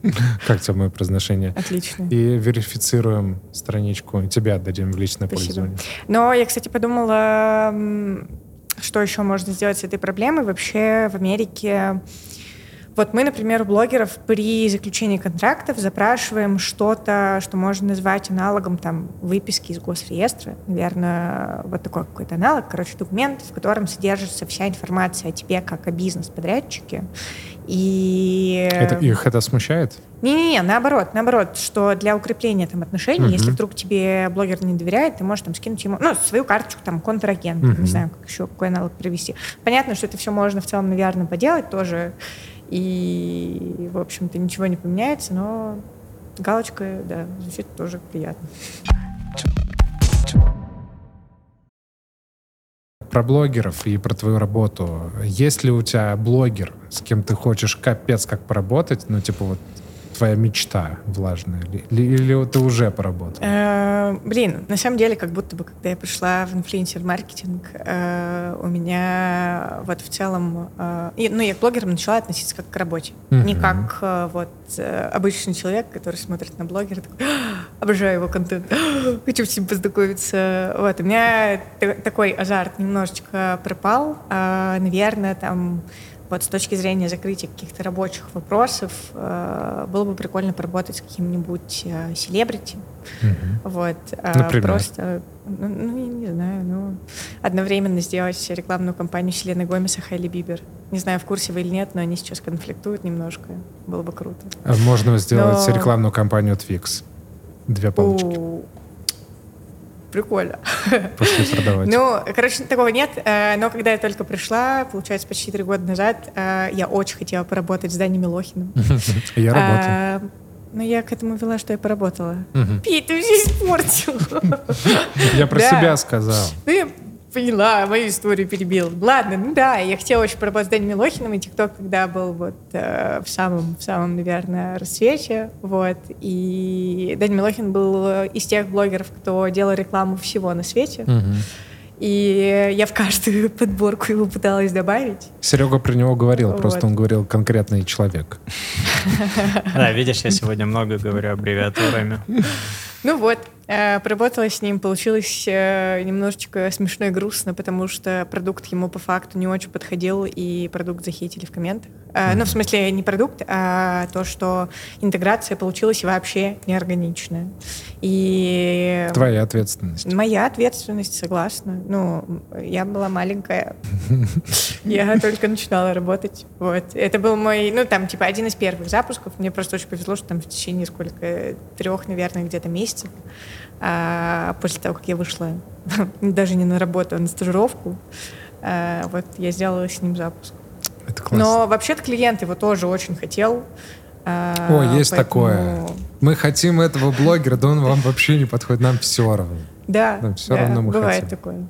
как тебе мое произношение? Отлично. И верифицируем страничку, и тебе отдадим в личное Спасибо. пользование. Но я, кстати, подумала, что еще можно сделать с этой проблемой. Вообще в Америке вот мы, например, у блогеров при заключении контрактов запрашиваем что-то, что можно назвать аналогом там выписки из госреестра. Наверное, вот такой какой-то аналог, короче, документ, в котором содержится вся информация о тебе как о бизнес-подрядчике. И... Это, их это смущает? Не-не-не, наоборот, наоборот, что для укрепления там отношений, Мгм. если вдруг тебе блогер не доверяет, ты можешь там скинуть ему, ну, свою карточку, там, контрагент, Мгм. не знаю, как еще, какой аналог привести. Понятно, что это все можно в целом, наверное, поделать тоже, и, в общем-то, ничего не поменяется, но галочка, да, звучит тоже приятно. Про блогеров и про твою работу. Есть ли у тебя блогер, с кем ты хочешь капец как поработать? Ну, типа вот твоя мечта влажная? Или, или ты уже поработал? Э, Блин, на самом деле, как будто бы, когда я пришла в инфлюенсер-маркетинг, э, у меня вот в целом... э, и, Ну, я к блогерам начала относиться как к работе. Не Мгм. как э, вот э, обычный человек, который смотрит на блогера, такой, «А, обожаю его контент, «А, хочу с ним познакомиться. Вот, у меня та- такой азарт немножечко пропал. А, Наверное, там вот с точки зрения закрытия каких-то рабочих вопросов э, было бы прикольно поработать с каким-нибудь э, селебрити. Мгм. Вот. Например? Просто, ну, ну, я не знаю, ну, одновременно сделать рекламную кампанию Селены Гомеса Хайли Бибер. Не знаю, в курсе вы или нет, но они сейчас конфликтуют немножко. Было бы круто. Можно сделать Но- рекламную кампанию Twix. Две палочки. У, Прикольно. Пошли продавать. Ну, короче, такого нет. э, Но когда я только пришла, получается, почти три года назад, э, я очень хотела поработать с Даней Милохиным. Я работаю. А, Но я к этому вела, что я поработала. Пить, ты все испортил. Я про себя сказал. Поняла, мою историю перебил. Ладно, ну да, я хотела очень с Даней Милохиным, и ТикТок тогда был вот э, в самом, в самом, наверное, рассвете, вот, и Даня Милохин был из тех блогеров, кто делал рекламу всего на свете, Мгм. и я в каждую подборку его пыталась добавить. Серега про него говорил, Вот. просто он говорил конкретный человек. Да, видишь, я сегодня много говорю аббревиатурами. Ну вот, поработала с ним, получилось э, немножечко смешно и грустно, потому что продукт ему по факту не очень подходил, и продукт захейтили в комментах. Э, Ну, в смысле, не продукт, а то, что интеграция получилась вообще неорганичная. И Твоя ответственность. моя ответственность, согласна. Ну, я была маленькая. Я только начинала работать. Вот. Это был мой, ну, там, типа, один из первых запусков. Мне просто очень повезло, что там в течение сколько, трех, наверное, где-то месяцев, а, после того, как я вышла даже не на работу, а на стажировку, а, вот, я сделала с ним запуск. Это классно. Но вообще-то клиент его тоже очень хотел. а, О, есть поэтому- такое. Мы хотим этого блогера, да он вам вообще не подходит, нам все равно. Да, Нам всё да, равно мы бывает хотим. такое.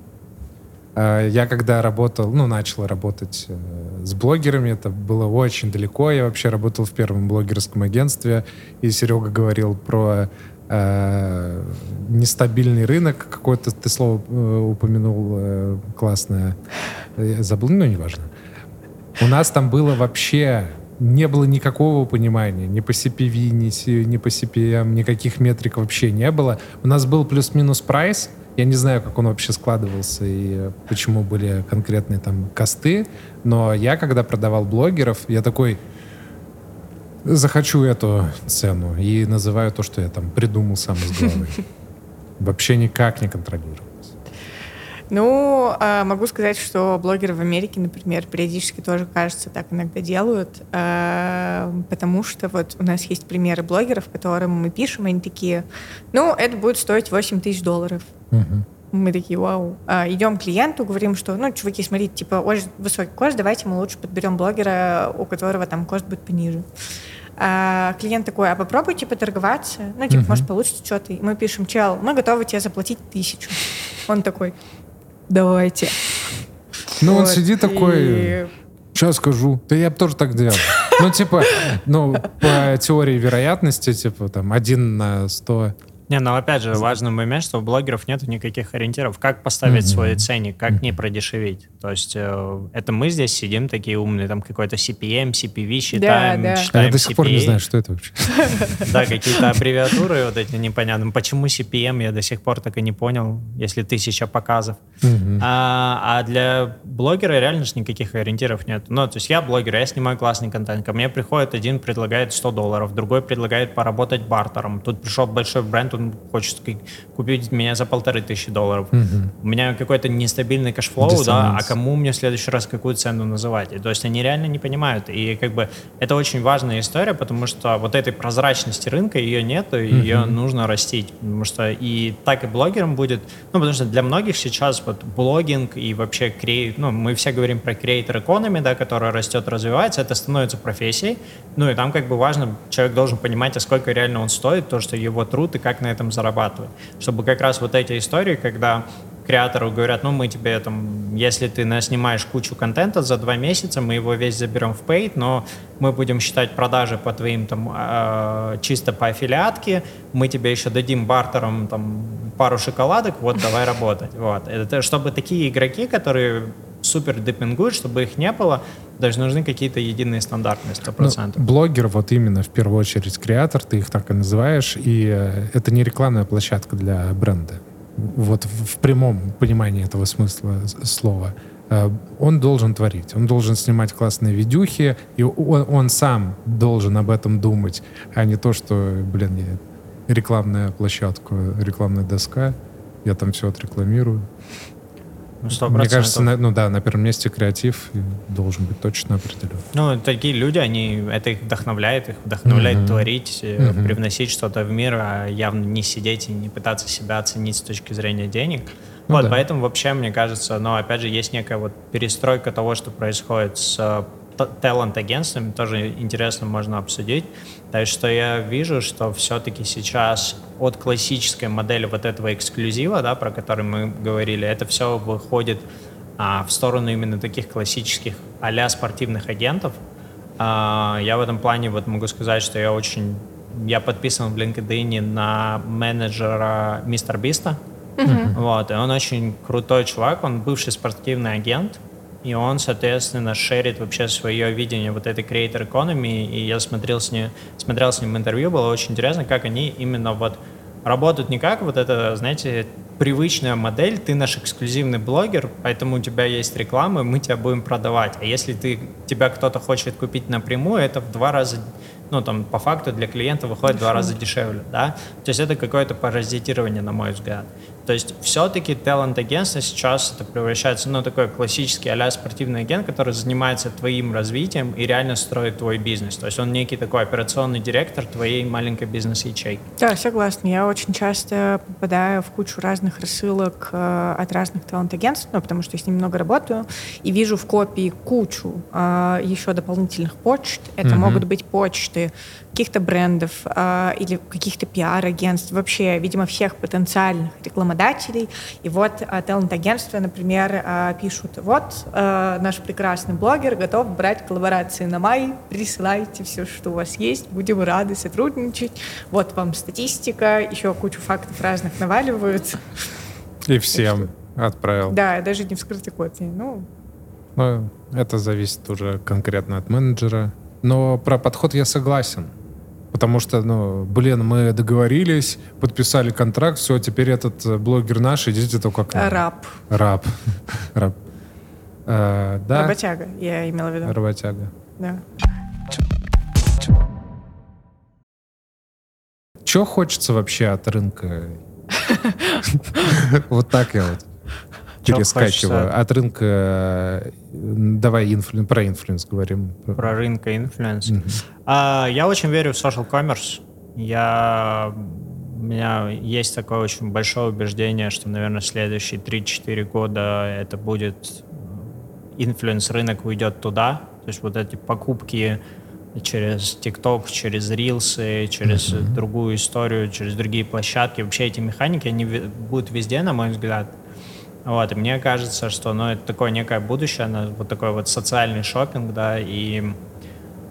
А, Я когда работал, ну, начал работать э, с блогерами, это было очень далеко. Я вообще работал в первом блогерском агентстве, и Серега говорил про э, нестабильный рынок. Какое-то ты слово э, упомянул э, классное. Я забыл, ну, неважно. У нас там было вообще не было никакого понимания ни по CPV, ни, ни по CPM, никаких метрик вообще не было. У нас был плюс-минус прайс. Я не знаю, как он вообще складывался и э, почему были конкретные там косты, но я, когда продавал блогеров, я такой, захочу эту цену и называю то, что я там придумал сам из головы. Вообще никак не контролировалось. Ну, а, могу сказать, что блогеры в Америке, например, периодически тоже, кажется, так иногда делают, а, потому что вот у нас есть примеры блогеров, которым мы пишем, и они такие, ну, это будет стоить 8 тысяч долларов. Мгм. Мы такие, вау. А, идем к клиенту, говорим, что, ну, чуваки, смотрите, типа, очень высокий кост, давайте мы лучше подберем блогера, у которого там кост будет пониже. А клиент такой, а попробуйте поторговаться, ну, типа, Мгм. может, получится что-то. И мы пишем, чел, мы готовы тебе заплатить тысячу. Он такой, давайте. Ну, он сидит такой, что скажу? Да я бы тоже так делал. Ну, типа, ну, по теории вероятности, типа, там, один на сто не, но опять же, важный момент, что у блогеров нет никаких ориентиров. Как поставить mm-hmm. свой ценник, как mm-hmm. не продешевить. То есть э, это мы здесь сидим такие умные, там какой-то CPM, CPV считаем, да, да. считаем а я до сих CPA. пор не знаю, что это вообще. Да, какие-то аббревиатуры вот эти непонятные. Почему CPM, я до сих пор так и не понял, если тысяча показов. А, а для блогера реально же никаких ориентиров нет. Ну, то есть я блогер, я снимаю классный контент. Ко мне приходит один, предлагает 100 долларов, другой предлагает поработать бартером. Тут пришел большой бренд, он хочет купить меня за полторы тысячи долларов. Угу. У меня какой-то нестабильный cash flow, да, а кому мне в следующий раз какую цену называть? И, то есть они реально не понимают. И как бы это очень важная история, потому что вот этой прозрачности рынка ее нет, и угу. ее нужно растить. Потому что и так и блогерам будет, ну, потому что для многих сейчас вот блогинг и вообще креатив, ну, мы все говорим про creator economy, да, которая растет, развивается, это становится профессией. Ну, и там как бы важно, человек должен понимать, а сколько реально он стоит, то, что его труд и как на этом зарабатывать. Чтобы как раз вот эти истории, когда креатору говорят, ну мы тебе там, если ты снимаешь кучу контента за два месяца, мы его весь заберем в paid, но мы будем считать продажи по твоим там э, чисто по аффилиатке, мы тебе еще дадим бартером там пару шоколадок, вот давай работать. Вот. Это чтобы такие игроки, которые супер депингуют, чтобы их не было, даже нужны какие-то единые стандарты на 100%. Ну, блогер вот именно в первую очередь креатор, ты их так и называешь, и э, это не рекламная площадка для бренда. Вот в, прямом понимании этого смысла слова. Э, он должен творить, он должен снимать классные видюхи, и он, он сам должен об этом думать, а не то, что, блин, я рекламная площадка, рекламная доска, я там все отрекламирую. Ну, 100%. Мне кажется, на, ну да, на первом месте креатив должен быть точно определен. Ну, такие люди, они, это их вдохновляет, их вдохновляет mm-hmm. творить, mm-hmm. привносить что-то в мир, а явно не сидеть и не пытаться себя оценить с точки зрения денег. Ну, вот, да. поэтому вообще, мне кажется, но опять же, есть некая вот перестройка того, что происходит с талант-агентствами, тоже интересно можно обсудить. Есть, что я вижу, что все-таки сейчас от классической модели вот этого эксклюзива, да, про который мы говорили, это все выходит а, в сторону именно таких классических а спортивных агентов. А, я в этом плане вот могу сказать, что я очень... Я подписан в LinkedIn на менеджера Мистер Биста. Mm-hmm. Вот, и он очень крутой чувак, он бывший спортивный агент, и он, соответственно, шерит вообще свое видение вот этой creator economy, и я смотрел с ним, смотрел с ним интервью, было очень интересно, как они именно вот работают не как вот это, знаете, привычная модель, ты наш эксклюзивный блогер, поэтому у тебя есть реклама, мы тебя будем продавать. А если ты, тебя кто-то хочет купить напрямую, это в два раза ну, там, по факту для клиента выходит в два раза дешевле, да. То есть это какое-то паразитирование, на мой взгляд. То есть все-таки талант-агентство сейчас это превращается, ну, такой классический а спортивный агент, который занимается твоим развитием и реально строит твой бизнес. То есть он некий такой операционный директор твоей маленькой бизнес-ячейки. Да, согласна. Я очень часто попадаю в кучу разных рассылок э, от разных талант-агентств, ну, потому что я с ними много работаю, и вижу в копии кучу э, еще дополнительных почт. Это mm-hmm. могут быть почты каких-то брендов э, или каких-то пиар-агентств, вообще, видимо, всех потенциальных рекламодателей. И вот э, талант-агентства, например, э, пишут, вот э, наш прекрасный блогер готов брать коллаборации на май, присылайте все, что у вас есть, будем рады сотрудничать. Вот вам статистика, еще кучу фактов разных наваливают. И всем отправил. Да, даже не в скрытой копии. Ну, ну, это зависит уже конкретно от менеджера. Но про подход я согласен. Потому что, ну, блин, мы договорились, подписали контракт, все, теперь этот э, блогер наш, идите только как... Раб. Раб. Раб. А, да? Работяга, я имела в виду. Работяга. Да. Чего хочется вообще от рынка? Вот так я вот перескакиваю. От рынка... Э, давай инфлю... про инфлюенс говорим. Про рынка инфлюенс. Mm-hmm. А, я очень верю в social commerce. Я... У меня есть такое очень большое убеждение, что, наверное, следующие 3-4 года это будет инфлюенс-рынок уйдет туда. То есть вот эти покупки через TikTok, через рилсы, через mm-hmm. другую историю, через другие площадки. Вообще эти механики, они будут везде, на мой взгляд. Вот, и мне кажется, что ну, это такое некое будущее, вот такой вот социальный шопинг, да, и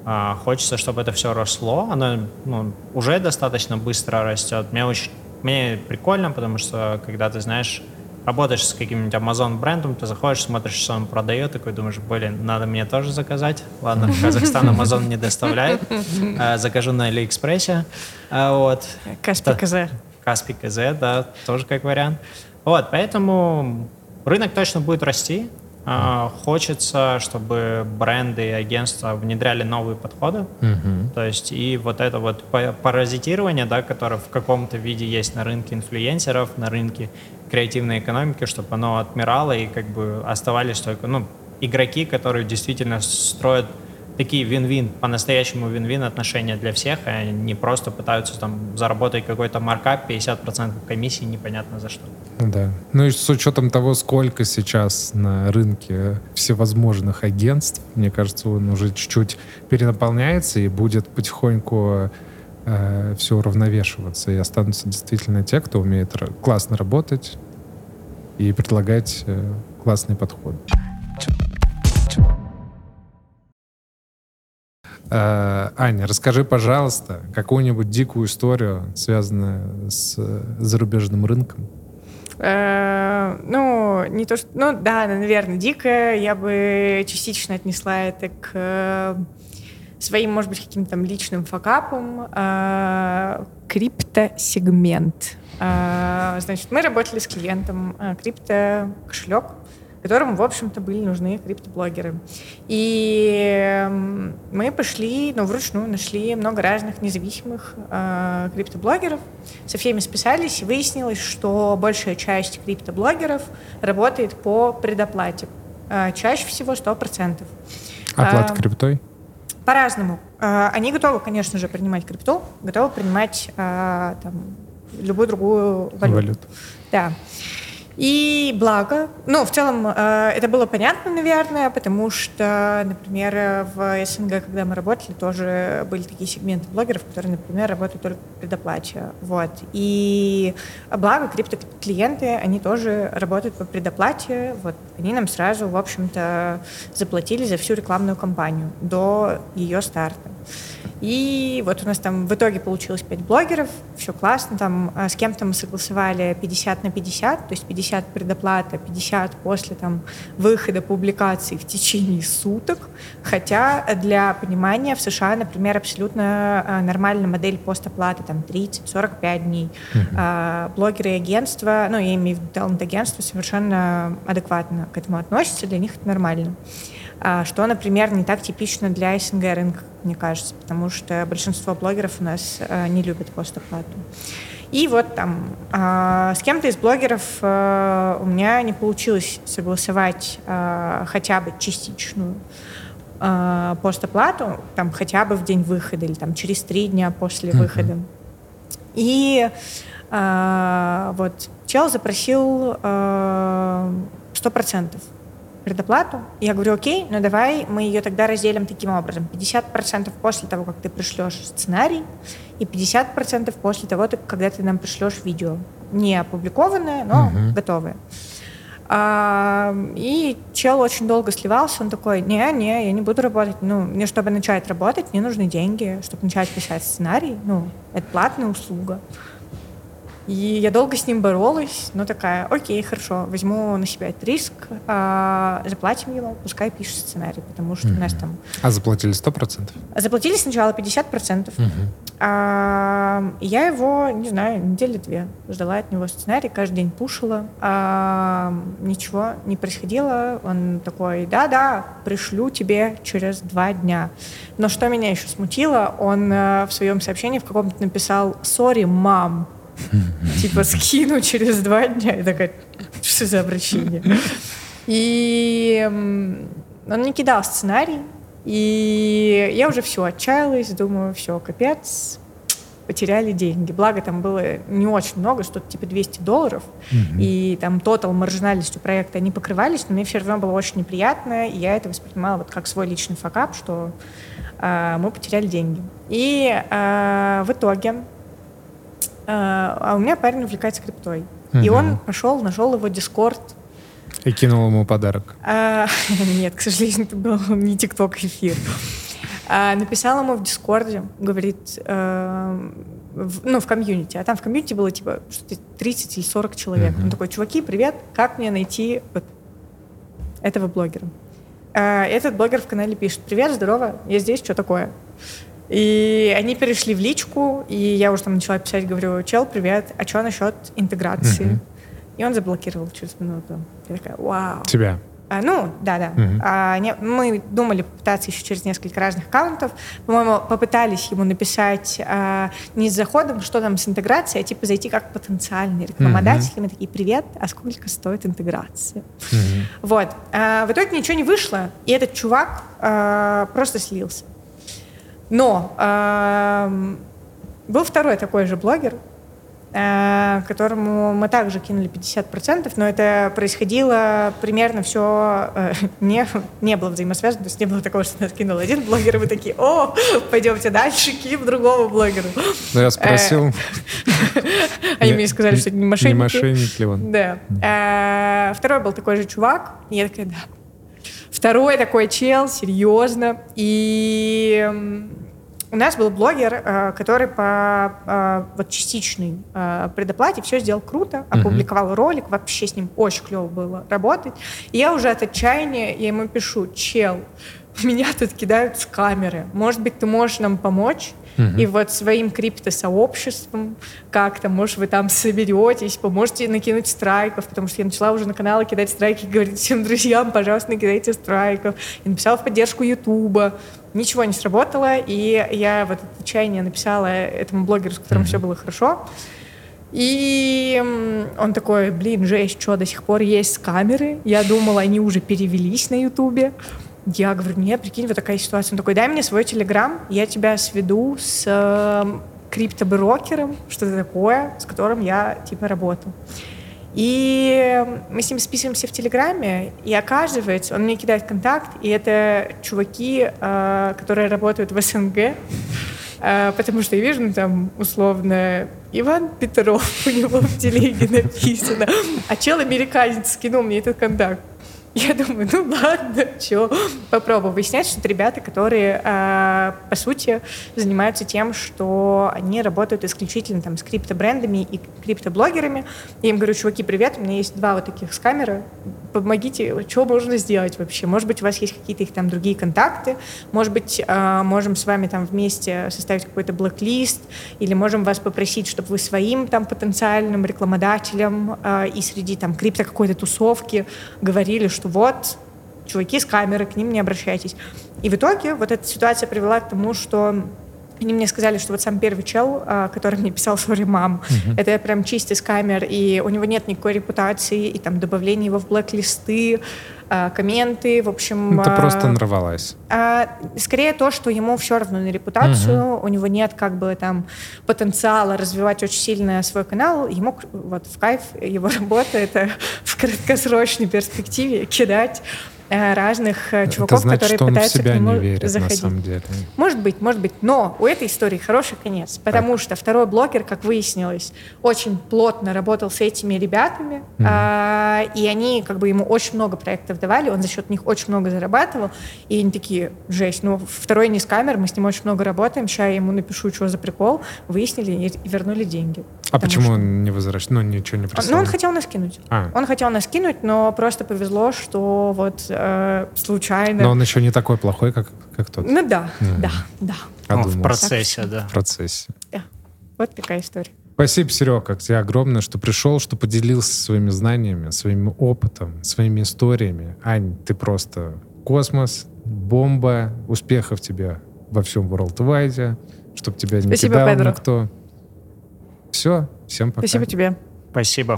а, хочется, чтобы это все росло. Оно ну, уже достаточно быстро растет. Мне очень мне прикольно, потому что когда ты знаешь, работаешь с каким-нибудь Amazon брендом, ты заходишь, смотришь, что он продает, такой думаешь, блин, надо мне тоже заказать. Ладно, в Казахстан Amazon не доставляет. А, закажу на Алиэкспрессе. А, вот. Каспи КЗ. Каспи КЗ, да, тоже как вариант. Вот, поэтому рынок точно будет расти. А, хочется, чтобы бренды и агентства внедряли новые подходы. Угу. То есть и вот это вот паразитирование, да, которое в каком-то виде есть на рынке инфлюенсеров, на рынке креативной экономики, чтобы оно отмирало и как бы оставались только ну, игроки, которые действительно строят такие вин-вин, по-настоящему вин-вин отношения для всех, а не просто пытаются там заработать какой-то маркап, 50% комиссии непонятно за что. Да. Ну и с учетом того, сколько сейчас на рынке всевозможных агентств, мне кажется, он уже чуть-чуть перенаполняется и будет потихоньку э, все уравновешиваться. И останутся действительно те, кто умеет классно работать и предлагать э, классный подход. Э, Аня, расскажи, пожалуйста, какую-нибудь дикую историю, связанную с зарубежным рынком. Э, ну, не то, что... Ну, да, наверное, дикая. Я бы частично отнесла это к э, своим, может быть, каким-то там личным факапам. Криптосегмент. Значит, мы работали с клиентом крипто-кошелек, которым, в общем-то, были нужны криптоблогеры. И мы пошли, ну, вручную нашли много разных независимых э, криптоблогеров, со всеми списались, и выяснилось, что большая часть криптоблогеров работает по предоплате. Э, чаще всего 100%. Оплата э, криптой? По-разному. Э, они готовы, конечно же, принимать крипту, готовы принимать э, там, любую другую валюту. валюту. Да. И благо, ну, в целом э, это было понятно, наверное, потому что, например, в СНГ, когда мы работали, тоже были такие сегменты блогеров, которые, например, работают только предоплате. Вот. И благо криптоклиенты, они тоже работают по предоплате. Вот. Они нам сразу, в общем-то, заплатили за всю рекламную кампанию до ее старта. И вот у нас там в итоге получилось 5 блогеров, все классно, там а, с кем-то мы согласовали 50 на 50, то есть 50 предоплата, 50 после там выхода публикации в течение суток, хотя для понимания в США, например, абсолютно а, нормальная модель постоплаты, там 30-45 дней. Mm-hmm. Блогеры и агентства, ну я имею в виду талант-агентства, совершенно адекватно к этому относятся, для них это нормально. Что, например, не так типично для СНГ рынка, мне кажется, потому что большинство блогеров у нас а, не любят постоплату. И вот там э, с кем-то из блогеров э, у меня не получилось согласовать э, хотя бы частичную э, постоплату, там хотя бы в день выхода или там через три дня после uh-huh. выхода. И э, вот чел запросил сто э, процентов предоплату. Я говорю, окей, ну давай мы ее тогда разделим таким образом. 50% после того, как ты пришлешь сценарий, и 50% после того, когда ты нам пришлешь видео. Не опубликованное, но угу. готовое. А, и чел очень долго сливался, он такой, не, не, я не буду работать, ну, мне, чтобы начать работать, мне нужны деньги, чтобы начать писать сценарий, ну, это платная услуга. И я долго с ним боролась, но такая, окей, хорошо, возьму на себя этот риск, а, заплатим ему, пускай пишет сценарий, потому что mm-hmm. у нас там... А заплатили 100%? Заплатили сначала 50%. Mm-hmm. А, я его, не знаю, недели две ждала от него сценарий, каждый день пушила, а, ничего не происходило. Он такой, да-да, пришлю тебе через два дня. Но что меня еще смутило, он э, в своем сообщении в каком-то написал «Сори, мам», Типа скину через два дня. Я такая, что за обращение? И он не кидал сценарий. И я уже все отчаялась, думаю, все, капец, потеряли деньги. Благо там было не очень много, что-то типа 200 долларов, mm-hmm. и там тотал маржинальностью проекта они покрывались, но мне все равно было очень неприятно, и я это воспринимала вот как свой личный факап, что э, мы потеряли деньги. И э, в итоге а, а у меня парень увлекается криптой. Uh-huh. И он пошел, нашел его Дискорд, И кинул ему подарок. А, нет, к сожалению, это был не ТикТок эфир. А, написал ему в Дискорде, говорит, э, в, ну, в комьюнити. А там в комьюнити было типа 30 или 40 человек. Mm-hmm. Он такой, чуваки, привет, как мне найти вот этого блогера? А, этот блогер в канале пишет, привет, здорово, я здесь, что такое? И они перешли в личку, и я уже там начала писать, говорю, чел, привет, а что насчет интеграции? И он заблокировал через минуту. Я такая, вау. Тебя? А, ну, да, да. Угу. А, не, мы думали попытаться еще через несколько разных аккаунтов. По-моему, попытались ему написать а, не с заходом, что там с интеграцией, а типа зайти как потенциальный рекламодатель. Угу. Мы такие, привет, а сколько стоит интеграция? Угу. Вот. А, в итоге ничего не вышло, и этот чувак а, просто слился. Но а, был второй такой же блогер, Э, которому мы также кинули 50%, но это происходило примерно все э, не, не было взаимосвязано, то есть не было такого, что нас кинул один блогер, и мы такие, о, пойдемте дальше, кинем другого блогера. Ну, я спросил. Э, они мне сказали, что это не мошенники. Не мошенник ли он? Да. Второй был такой же чувак, я такая, да. Второй такой чел, серьезно, и у нас был блогер, э, который по э, вот частичной э, предоплате все сделал круто, опубликовал uh-huh. ролик, вообще с ним очень клево было работать. И я уже от отчаяния, я ему пишу, чел, меня тут кидают с камеры, может быть, ты можешь нам помочь? И вот своим криптосообществом как-то, может, вы там соберетесь, поможете накинуть страйков, потому что я начала уже на каналы кидать страйки, говорить всем друзьям, пожалуйста, накидайте страйков. И написала в поддержку Ютуба. Ничего не сработало, и я в это отчаяние написала этому блогеру, с которым mm-hmm. все было хорошо. И он такой, блин, жесть, что до сих пор есть камеры? Я думала, они уже перевелись на Ютубе. Я говорю, нет, прикинь, вот такая ситуация. Он такой, дай мне свой телеграм, я тебя сведу с э, криптоброкером, что-то такое, с которым я, типа, работал. И мы с ним списываемся в Телеграме, и оказывается, он мне кидает контакт, и это чуваки, э, которые работают в СНГ, э, потому что я вижу, ну, там, условно, Иван Петров у него в телеге написано, а чел американец скинул мне этот контакт. Я думаю, ну ладно, что, попробую выяснять, что это ребята, которые, э, по сути, занимаются тем, что они работают исключительно там с криптобрендами и криптоблогерами. Я им говорю, чуваки, привет, у меня есть два вот таких с камеры, помогите, что можно сделать вообще? Может быть, у вас есть какие-то их там другие контакты, может быть, э, можем с вами там вместе составить какой-то блэк-лист, или можем вас попросить, чтобы вы своим там потенциальным рекламодателям э, и среди там крипто какой-то тусовки говорили, что что вот, чуваки с камеры, к ним не обращайтесь. И в итоге вот эта ситуация привела к тому, что они мне сказали, что вот сам первый чел, а, который мне писал «Sorry, мам», uh-huh. это прям чистый камер, и у него нет никакой репутации, и там добавление его в блэк-листы, а, комменты, в общем... Это просто нарвалась. Скорее то, что ему все равно на репутацию, uh-huh. у него нет как бы там потенциала развивать очень сильно свой канал, ему вот в кайф его работа — это в краткосрочной перспективе кидать разных э, чуваков, Это значит, которые что он пытаются в себя к нему не верит, заходить. На самом деле. Может быть, может быть. Но у этой истории хороший конец, потому так. что второй блогер, как выяснилось, очень плотно работал с этими ребятами, mm-hmm. а, и они как бы ему очень много проектов давали, он за счет них очень много зарабатывал, и они такие, жесть, ну второй не с камер, мы с ним очень много работаем, сейчас я ему напишу, что за прикол, выяснили и, вернули деньги. А почему что... он не возвращает? Ну, ничего не прислал? Ну, он хотел нас кинуть. А. Он хотел нас кинуть, но просто повезло, что вот э, случайно... Но он еще не такой плохой, как, как тот. Ну да, mm. да, да. Ну, в процессе, да. В процессе. Да. Вот такая история. Спасибо, Серега, тебе огромное, что пришел, что поделился своими знаниями, своим опытом, своими историями. Ань, ты просто космос, бомба, успехов тебе во всем World Wide, чтобы тебя не Спасибо, кидал Педро. никто. Все, всем пока. Спасибо тебе. Спасибо.